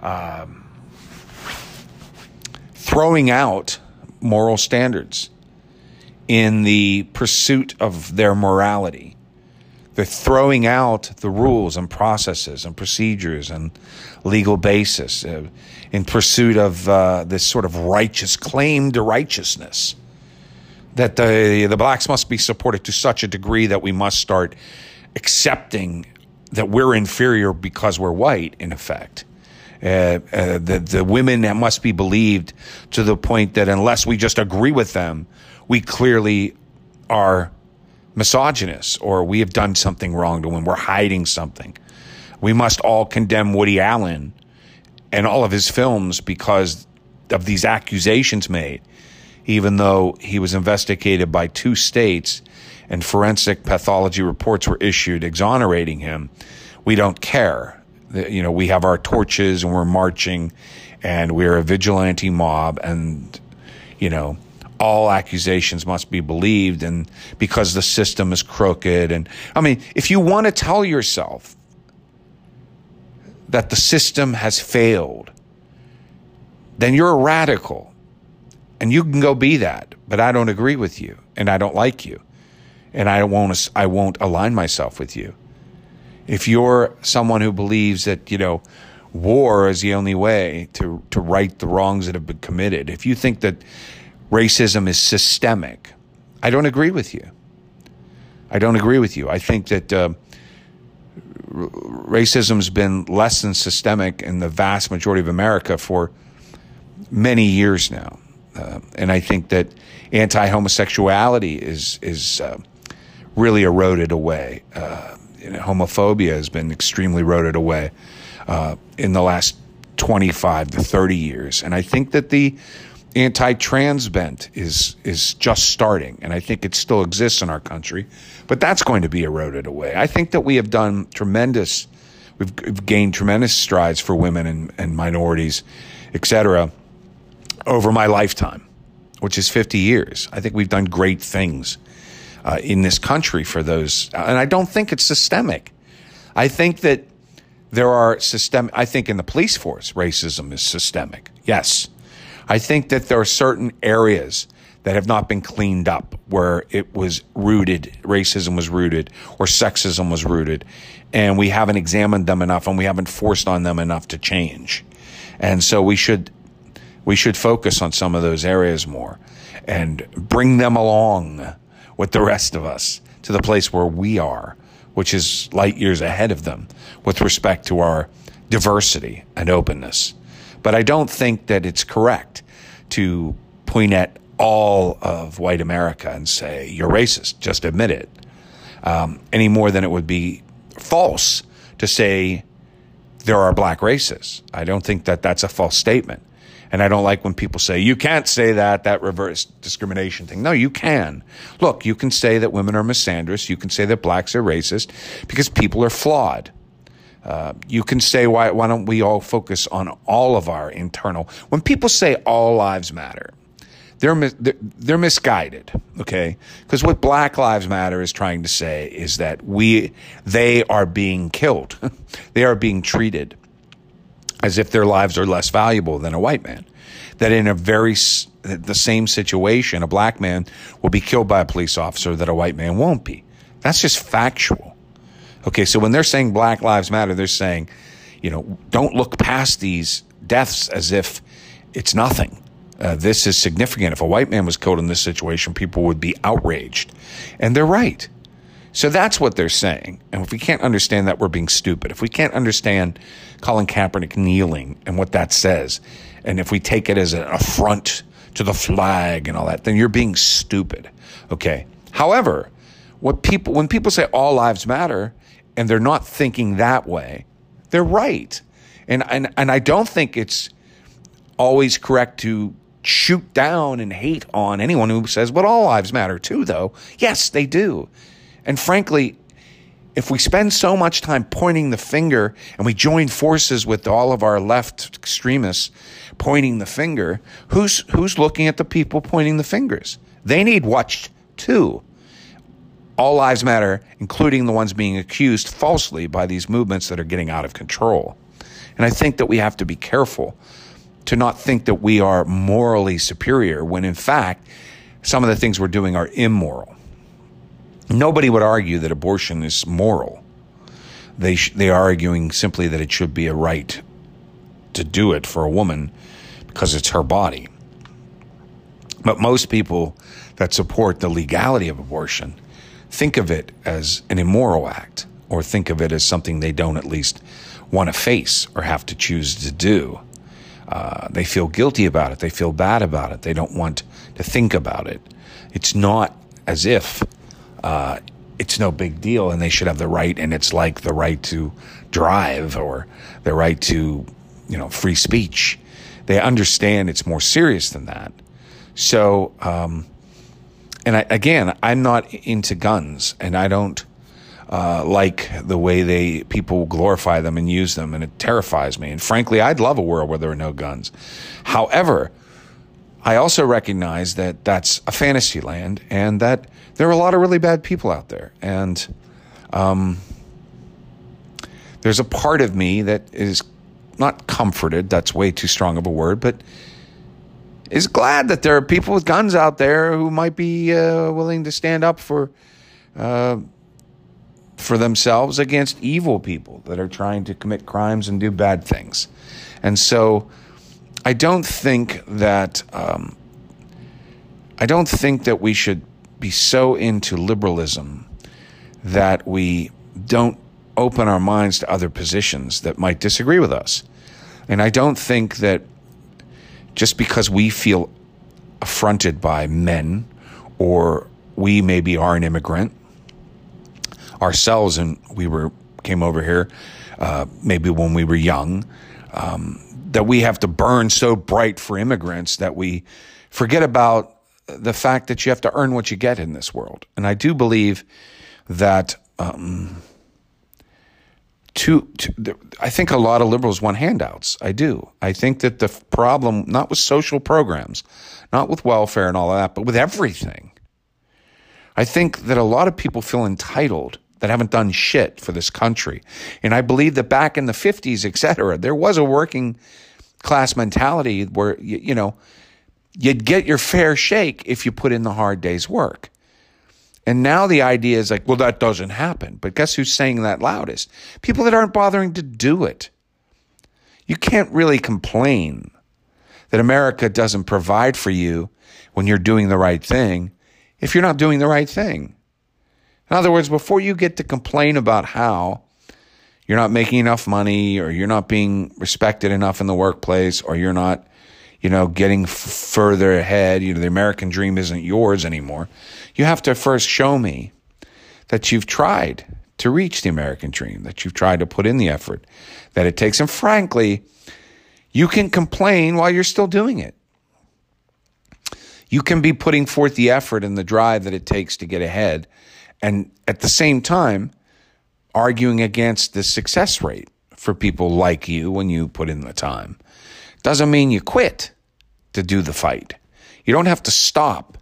um, throwing out moral standards in the pursuit of their morality. They're throwing out the rules and processes and procedures and legal basis uh, in pursuit of uh, this sort of righteous claim to righteousness. That the, the blacks must be supported to such a degree that we must start accepting that we're inferior because we're white, in effect. Uh, uh, the, the women that must be believed to the point that unless we just agree with them, we clearly are misogynist or we have done something wrong to when we're hiding something. We must all condemn Woody Allen and all of his films because of these accusations made, even though he was investigated by two states and forensic pathology reports were issued exonerating him, we don't care. You know, we have our torches and we're marching and we're a vigilante mob and, you know, all accusations must be believed and because the system is crooked. And I mean, if you want to tell yourself that the system has failed, then you're a radical and you can go be that, but I don't agree with you and I don't like you and I won't, I won't align myself with you. If you're someone who believes that, you know, war is the only way to, to right the wrongs that have been committed, if you think that racism is systemic, I don't agree with you. I don't agree with you. I think that uh, racism's been less than systemic in the vast majority of America for many years now. Uh, and I think that anti homosexuality is, is uh, really eroded away. Uh, you know, homophobia has been extremely eroded away uh, in the last 25 to 30 years. And I think that the anti-trans bent is is just starting, and I think it still exists in our country, but that's going to be eroded away. I think that we have done tremendous, we've, gained tremendous strides for women and, and minorities, etc., over my lifetime, which is 50 years. I think we've done great things uh, in this country for those, and I don't think it's systemic. I think that there are systemic. I think in the police force, racism is systemic. Yes. I think that there are certain areas that have not been cleaned up where it was rooted, racism was rooted, or sexism was rooted, and we haven't examined them enough and we haven't forced on them enough to change. And so we should we should focus on some of those areas more and bring them along with the rest of us to the place where we are, which is light years ahead of them with respect to our diversity and openness. But I don't think that it's correct to point at all of white America and say, you're racist, just admit it, um, any more than it would be false to say there are black racists. I don't think that that's a false statement. And I don't like when people say, you can't say that, that reverse discrimination thing. No, you can. Look, you can say that women are misandrous. You can say that blacks are racist because people are flawed. Uh, you can say, why, why don't we all focus on all of our internal? When people say all lives matter, they're, they're, they're misguided, okay? Because what Black Lives Matter is trying to say is that we, they are being killed. they are being treated as if their lives are less valuable than a white man. That in a very, the same situation, a black man will be killed by a police officer that a white man won't be. That's just factual. Okay, so when they're saying Black Lives Matter, they're saying, you know, don't look past these deaths as if it's nothing. Uh, this is significant. If a white man was killed in this situation, people would be outraged. And they're right. So that's what they're saying. And if we can't understand that, we're being stupid. If we can't understand Colin Kaepernick kneeling and what that says, and if we take it as an affront to the flag and all that, then you're being stupid. Okay. However, what people, when people say all lives matter, and they're not thinking that way, they're right. And, and, and I don't think it's always correct to shoot down and hate on anyone who says, but all lives matter too, though. Yes, they do. And frankly, if we spend so much time pointing the finger and we join forces with all of our left extremists pointing the finger, who's, who's looking at the people pointing the fingers? They need watched too all lives matter, including the ones being accused falsely by these movements that are getting out of control. And I think that we have to be careful to not think that we are morally superior when in fact some of the things we're doing are immoral. Nobody would argue that abortion is moral. They, sh- they are arguing simply that it should be a right to do it for a woman because it's her body. But most people that support the legality of abortion think of it as an immoral act or think of it as something they don't at least want to face or have to choose to do. Uh, they feel guilty about it. They feel bad about it. They don't want to think about it. It's not as if uh, it's no big deal and they should have the right, and it's like the right to drive or the right to, you know, free speech. They understand it's more serious than that. So, um, and I, again, I'm not into guns, and I don't uh, like the way they people glorify them and use them, and it terrifies me. And frankly, I'd love a world where there are no guns. However, I also recognize that that's a fantasy land, and that there are a lot of really bad people out there, and um, there's a part of me that is not comforted. That's way too strong of a word, but is glad that there are people with guns out there who might be uh, willing to stand up for uh, for themselves against evil people that are trying to commit crimes and do bad things. And so, I don't think that um, I don't think that we should be so into liberalism that we don't open our minds to other positions that might disagree with us. And I don't think that just because we feel affronted by men or we maybe are an immigrant ourselves and we were came over here uh, maybe when we were young um, that we have to burn so bright for immigrants that we forget about the fact that you have to earn what you get in this world and i do believe that um, to, to, I think a lot of liberals want handouts. I do. I think that the problem, not with social programs, not with welfare and all that, but with everything. I think that a lot of people feel entitled that haven't done shit for this country. And I believe that back in the 50s, et cetera, there was a working class mentality where, you, you know, you'd get your fair shake if you put in the hard day's work. And now the idea is like, well, that doesn't happen. But guess who's saying that loudest? People that aren't bothering to do it. You can't really complain that America doesn't provide for you when you're doing the right thing if you're not doing the right thing. In other words, before you get to complain about how you're not making enough money or you're not being respected enough in the workplace or you're not you know, getting f- further ahead. You know, the American dream isn't yours anymore. You have to first show me that you've tried to reach the American dream, that you've tried to put in the effort that it takes. And frankly, you can complain while you're still doing it. You can be putting forth the effort and the drive that it takes to get ahead, and at the same time, arguing against the success rate for people like you when you put in the time. Doesn't mean you quit to do the fight. You don't have to stop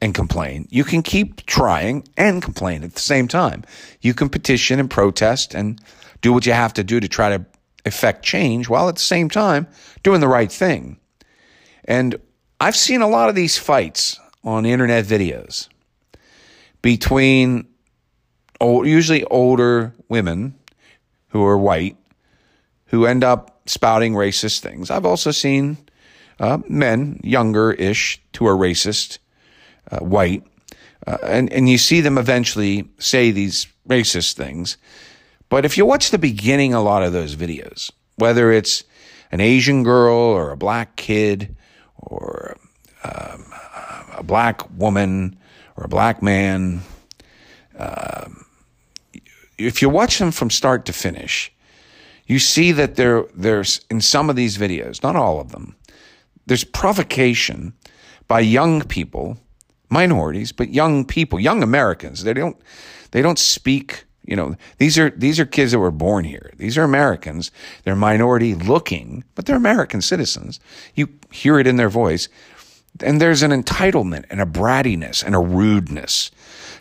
and complain. You can keep trying and complain at the same time. You can petition and protest and do what you have to do to try to effect change while at the same time doing the right thing. And I've seen a lot of these fights on internet videos between old, usually older women who are white who end up spouting racist things. I've also seen uh, men, younger ish, who are racist, uh, white, uh, and, and you see them eventually say these racist things. But if you watch the beginning, a lot of those videos, whether it's an Asian girl or a black kid or um, a black woman or a black man, um, if you watch them from start to finish, you see that there, there's in some of these videos, not all of them, there's provocation by young people, minorities, but young people, young Americans. They don't they don't speak, you know, these are these are kids that were born here. These are Americans. They're minority looking, but they're American citizens. You hear it in their voice. And there's an entitlement and a brattiness and a rudeness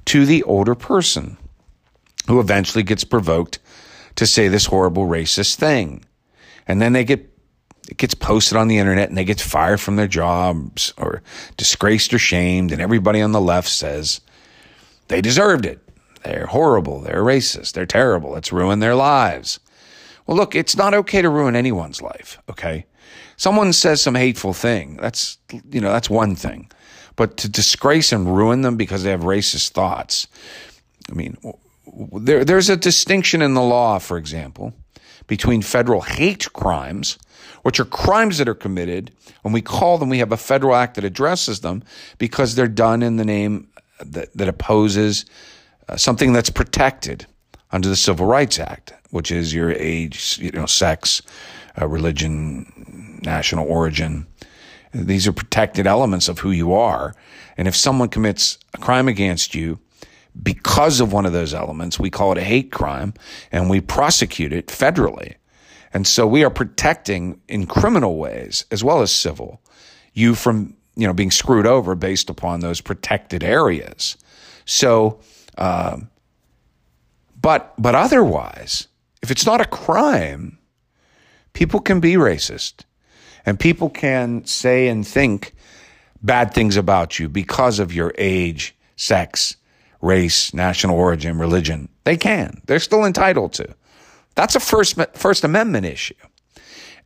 to the older person who eventually gets provoked to say this horrible racist thing. And then they get it gets posted on the internet and they get fired from their jobs or disgraced or shamed, and everybody on the left says they deserved it. They're horrible. They're racist. They're terrible. It's ruined their lives. Well, look, it's not okay to ruin anyone's life, okay? Someone says some hateful thing. That's, you know, that's one thing. But to disgrace and ruin them because they have racist thoughts, I mean, there, there's a distinction in the law, for example, between federal hate crimes which are crimes that are committed. When we call them, we have a federal act that addresses them because they're done in the name that, that opposes uh, something that's protected under the Civil Rights Act, which is your age, you know, sex, uh, religion, national origin, These are protected elements of who you are. And if someone commits a crime against you because of one of those elements, we call it a hate crime and we prosecute it federally. And so we are protecting in criminal ways as well as civil you from, you know, being screwed over based upon those protected areas. So, um, but, but otherwise, if it's not a crime, people can be racist and people can say and think bad things about you because of your age, sex, race, national origin, religion. They can. They're still entitled to. That's a first, first amendment issue.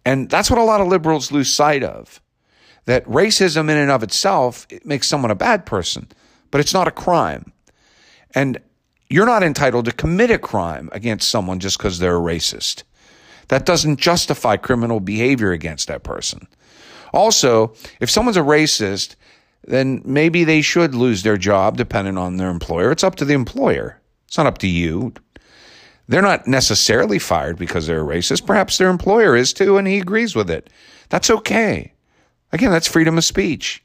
And that's what a lot of liberals lose sight of. That racism in and of itself it makes someone a bad person, but it's not a crime. And you're not entitled to commit a crime against someone just because they're a racist. That doesn't justify criminal behavior against that person. Also, if someone's a racist, then maybe they should lose their job depending on their employer. It's up to the employer. It's not up to you. They're not necessarily fired because they're a racist. Perhaps their employer is too, and he agrees with it. That's okay. Again, that's freedom of speech.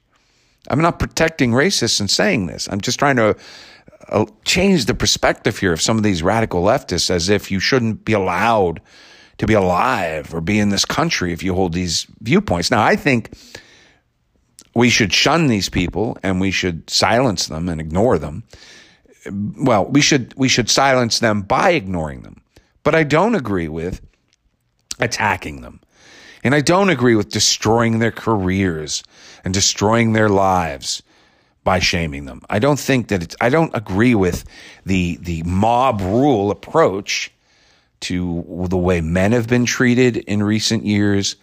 I'm not protecting racists and saying this. I'm just trying to uh, change the perspective here of some of these radical leftists as if you shouldn't be allowed to be alive or be in this country if you hold these viewpoints. Now, I think we should shun these people and we should silence them and ignore them. Well, we should we should silence them by ignoring them. But I don't agree with attacking them. And I don't agree with destroying their careers and destroying their lives by shaming them. I don't think that it's, I don't agree with the, the mob rule approach to the way men have been treated in recent years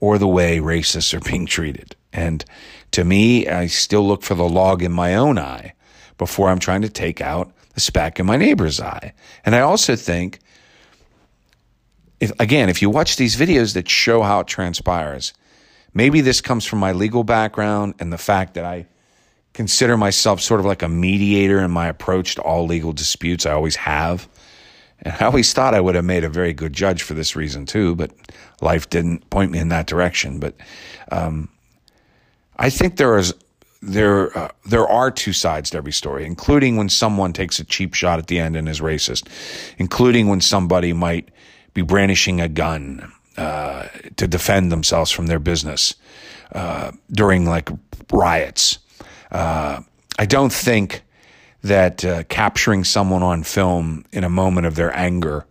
or the way racists are being treated. And to me, I still look for the log in my own eye before I'm trying to take out the speck in my neighbor's eye. And I also think, if, again, if you watch these videos that show how it transpires, maybe this comes from my legal background and the fact that I consider myself sort of like a mediator in my approach to all legal disputes. I always have. And I always thought I would have made a very good judge for this reason too, but life didn't point me in that direction. But um, I think there is there uh, there are two sides to every story, including when someone takes a cheap shot at the end and is racist, including when somebody might be brandishing a gun uh, to defend themselves from their business uh, during like riots. Uh, I don't think that uh, capturing someone on film in a moment of their anger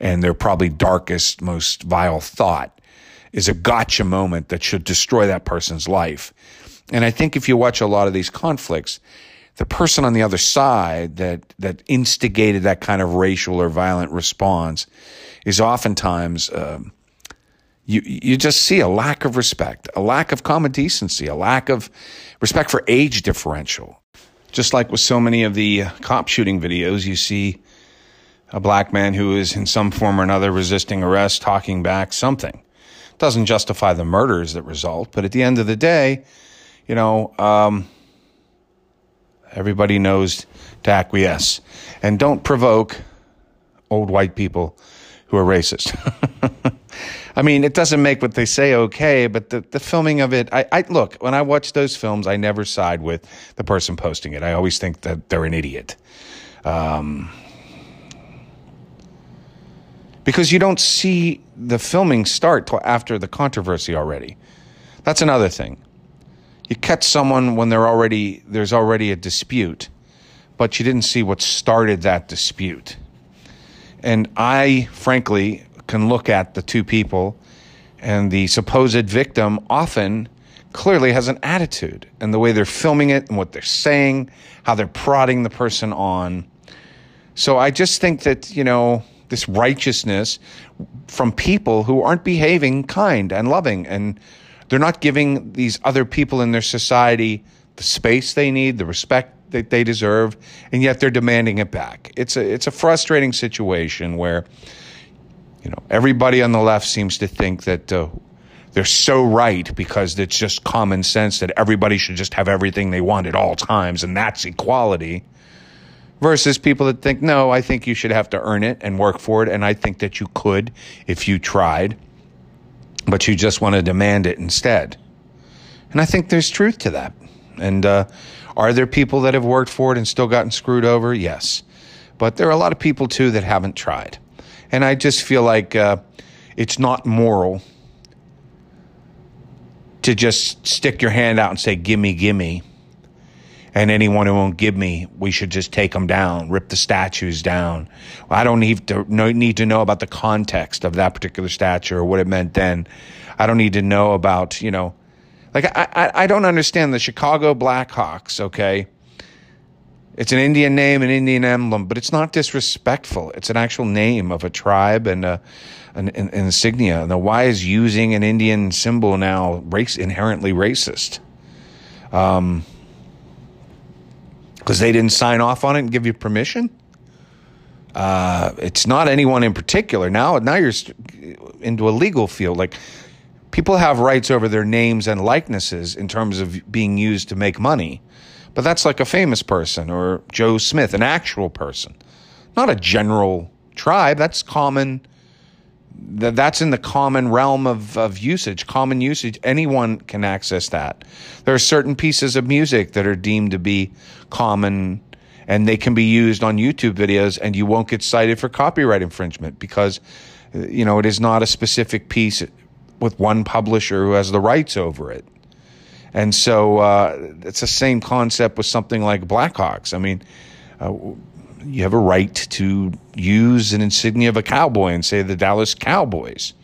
and their probably darkest, most vile thought is a gotcha moment that should destroy that person's life. And I think if you watch a lot of these conflicts, the person on the other side that that instigated that kind of racial or violent response is oftentimes um, you you just see a lack of respect, a lack of common decency, a lack of respect for age differential. Just like with so many of the uh, cop shooting videos, you see a black man who is in some form or another resisting arrest, talking back something. Doesn't justify the murders that result, but at the end of the day, you know, um, everybody knows to acquiesce and don't provoke old white people who are racist. I mean, it doesn't make what they say okay, but the, the filming of it, I, I look, when I watch those films, I never side with the person posting it. I always think that they're an idiot. Um, because you don't see the filming start till after the controversy already. That's another thing. You catch someone when they're already there's already a dispute, but you didn't see what started that dispute. And I, frankly, can look at the two people and the supposed victim often clearly has an attitude and the way they're filming it and what they're saying, how they're prodding the person on. So I just think that, you know, this righteousness from people who aren't behaving kind and loving and they're not giving these other people in their society the space they need, the respect that they deserve, and yet they're demanding it back. It's a it's a frustrating situation where you know, everybody on the left seems to think that uh, they're so right because it's just common sense that everybody should just have everything they want at all times, and that's equality. Versus people that think, no, I think you should have to earn it and work for it, and I think that you could if you tried, but you just want to demand it instead. And I think there's truth to that. And uh, are there people that have worked for it and still gotten screwed over? Yes. But there are a lot of people too that haven't tried. And I just feel like uh, it's not moral to just stick your hand out and say, gimme, gimme. And anyone who won't give me, we should just take them down, rip the statues down. I don't need to know, need to know about the context of that particular statue or what it meant then. I don't need to know about, you know, like I, I, I don't understand the Chicago Blackhawks, okay? It's an Indian name, an Indian emblem, but it's not disrespectful. It's an actual name of a tribe and a, an, an, an insignia. Now, why is using an Indian symbol now race inherently racist? Um, because they didn't sign off on it and give you permission. Uh, it's not anyone in particular. Now, now you're into a legal field. Like people have rights over their names and likenesses in terms of being used to make money. But that's like a famous person or Joe Smith, an actual person, not a general tribe. That's common. That's in the common realm of, of usage, common usage. Anyone can access that. There are certain pieces of music that are deemed to be common and they can be used on YouTube videos and you won't get cited for copyright infringement because you know it is not a specific piece with one publisher who has the rights over it. And so uh, it's the same concept with something like Blackhawks. I mean, uh, you have a right to use an insignia of a cowboy and say the Dallas Cowboys.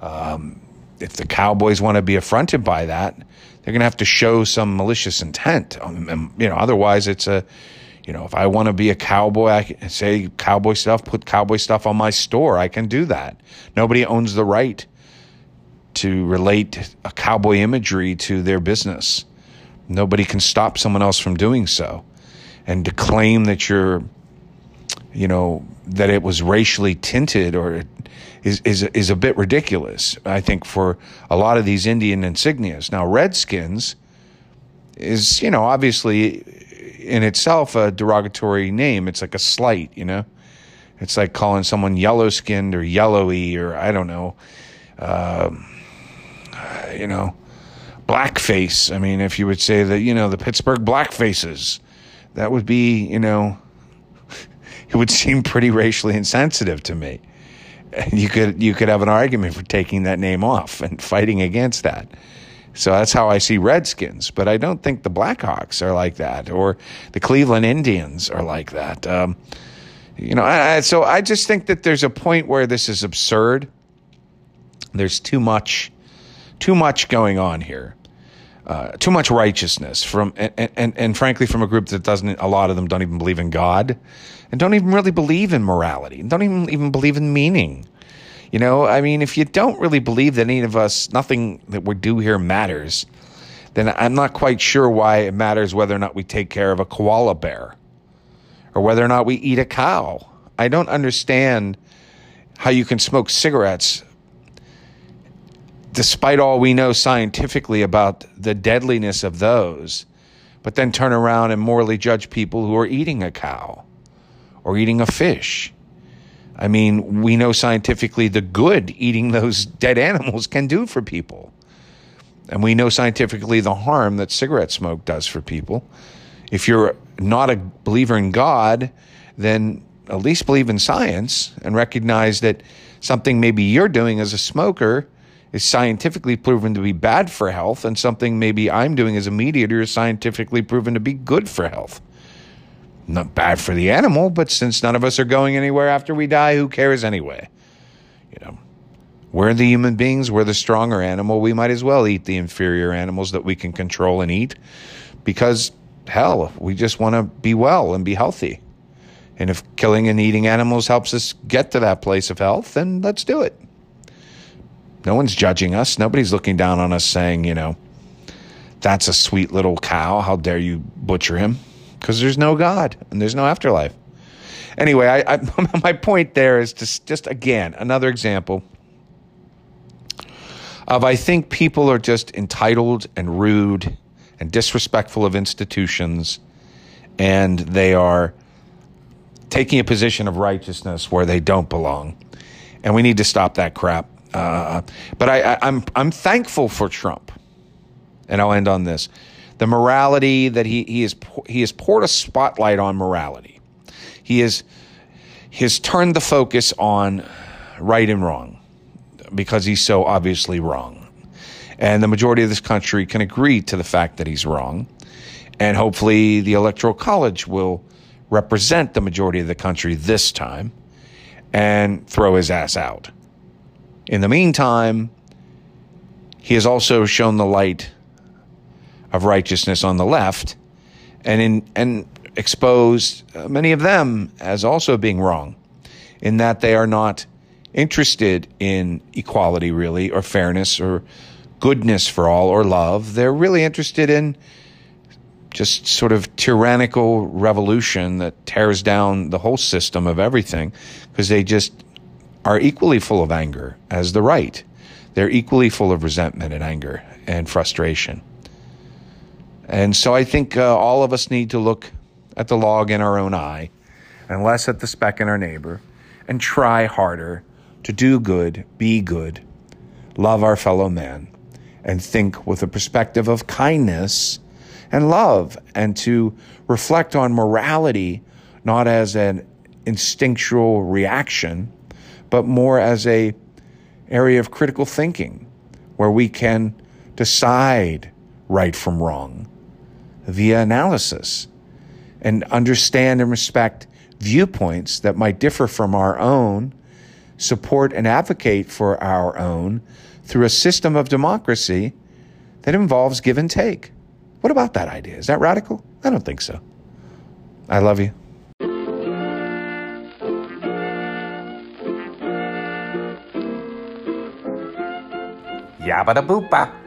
Um, if the Cowboys want to be affronted by that, they're going to have to show some malicious intent. Um, you know, otherwise it's a, you know, if I want to be a cowboy, I can say cowboy stuff, put cowboy stuff on my store. I can do that. Nobody owns the right to relate a cowboy imagery to their business. Nobody can stop someone else from doing so. And to claim that you're, you know, that it was racially tinted or is, is, is a bit ridiculous, I think, for a lot of these Indian insignias. Now, Redskins is, you know, obviously in itself a derogatory name. It's like a slight, you know? It's like calling someone yellow skinned or yellowy or I don't know. Um, you know, blackface. I mean, if you would say that, you know, the Pittsburgh blackfaces, that would be, you know, it would seem pretty racially insensitive to me. And you could you could have an argument for taking that name off and fighting against that. So that's how I see Redskins, but I don't think the Blackhawks are like that, or the Cleveland Indians are like that. Um, you know, I, so I just think that there's a point where this is absurd. There's too much too much going on here. Uh, too much righteousness from and, and and frankly from a group that doesn't a lot of them don't even believe in God and don't even really believe in morality and don't even even believe in meaning. You know, I mean, if you don't really believe that any of us, nothing that we do here matters, then I'm not quite sure why it matters whether or not we take care of a koala bear or whether or not we eat a cow. I don't understand how you can smoke cigarettes despite all we know scientifically about the deadliness of those, but then turn around and morally judge people who are eating a cow or eating a fish. I mean, we know scientifically the good eating those dead animals can do for people. And we know scientifically the harm that cigarette smoke does for people. If you're not a believer in God, then at least believe in science and recognize that something maybe you're doing as a smoker is scientifically proven to be bad for health, and something maybe I'm doing as a mediator is scientifically proven to be good for health. Not bad for the animal, but since none of us are going anywhere after we die, who cares anyway? You know, we're the human beings, we're the stronger animal. We might as well eat the inferior animals that we can control and eat because, hell, we just want to be well and be healthy. And if killing and eating animals helps us get to that place of health, then let's do it. No one's judging us. Nobody's looking down on us saying, you know, that's a sweet little cow. How dare you butcher him? Because there's no God and there's no afterlife. Anyway, I, I, my point there is just, just again, another example of I think people are just entitled and rude and disrespectful of institutions, and they are taking a position of righteousness where they don't belong. And we need to stop that crap. Uh, but I, I, I'm I'm thankful for Trump, and I'll end on this. The morality that he, he, is, he has poured a spotlight on morality. He, is, he has turned the focus on right and wrong because he's so obviously wrong. And the majority of this country can agree to the fact that he's wrong. And hopefully, the Electoral College will represent the majority of the country this time and throw his ass out. In the meantime, he has also shown the light of righteousness on the left and in and exposed uh, many of them as also being wrong in that they are not interested in equality really or fairness or goodness for all or love they're really interested in just sort of tyrannical revolution that tears down the whole system of everything because they just are equally full of anger as the right. They're equally full of resentment and anger and frustration. And so I think uh, all of us need to look at the log in our own eye and less at the speck in our neighbor and try harder to do good, be good, love our fellow man, and think with a perspective of kindness and love and to reflect on morality not as an instinctual reaction but more as a area of critical thinking where we can decide right from wrong via analysis and understand and respect viewpoints that might differ from our own support and advocate for our own through a system of democracy that involves give and take what about that idea? Is that radical? I don't think so. I love you. Yabba da boopa.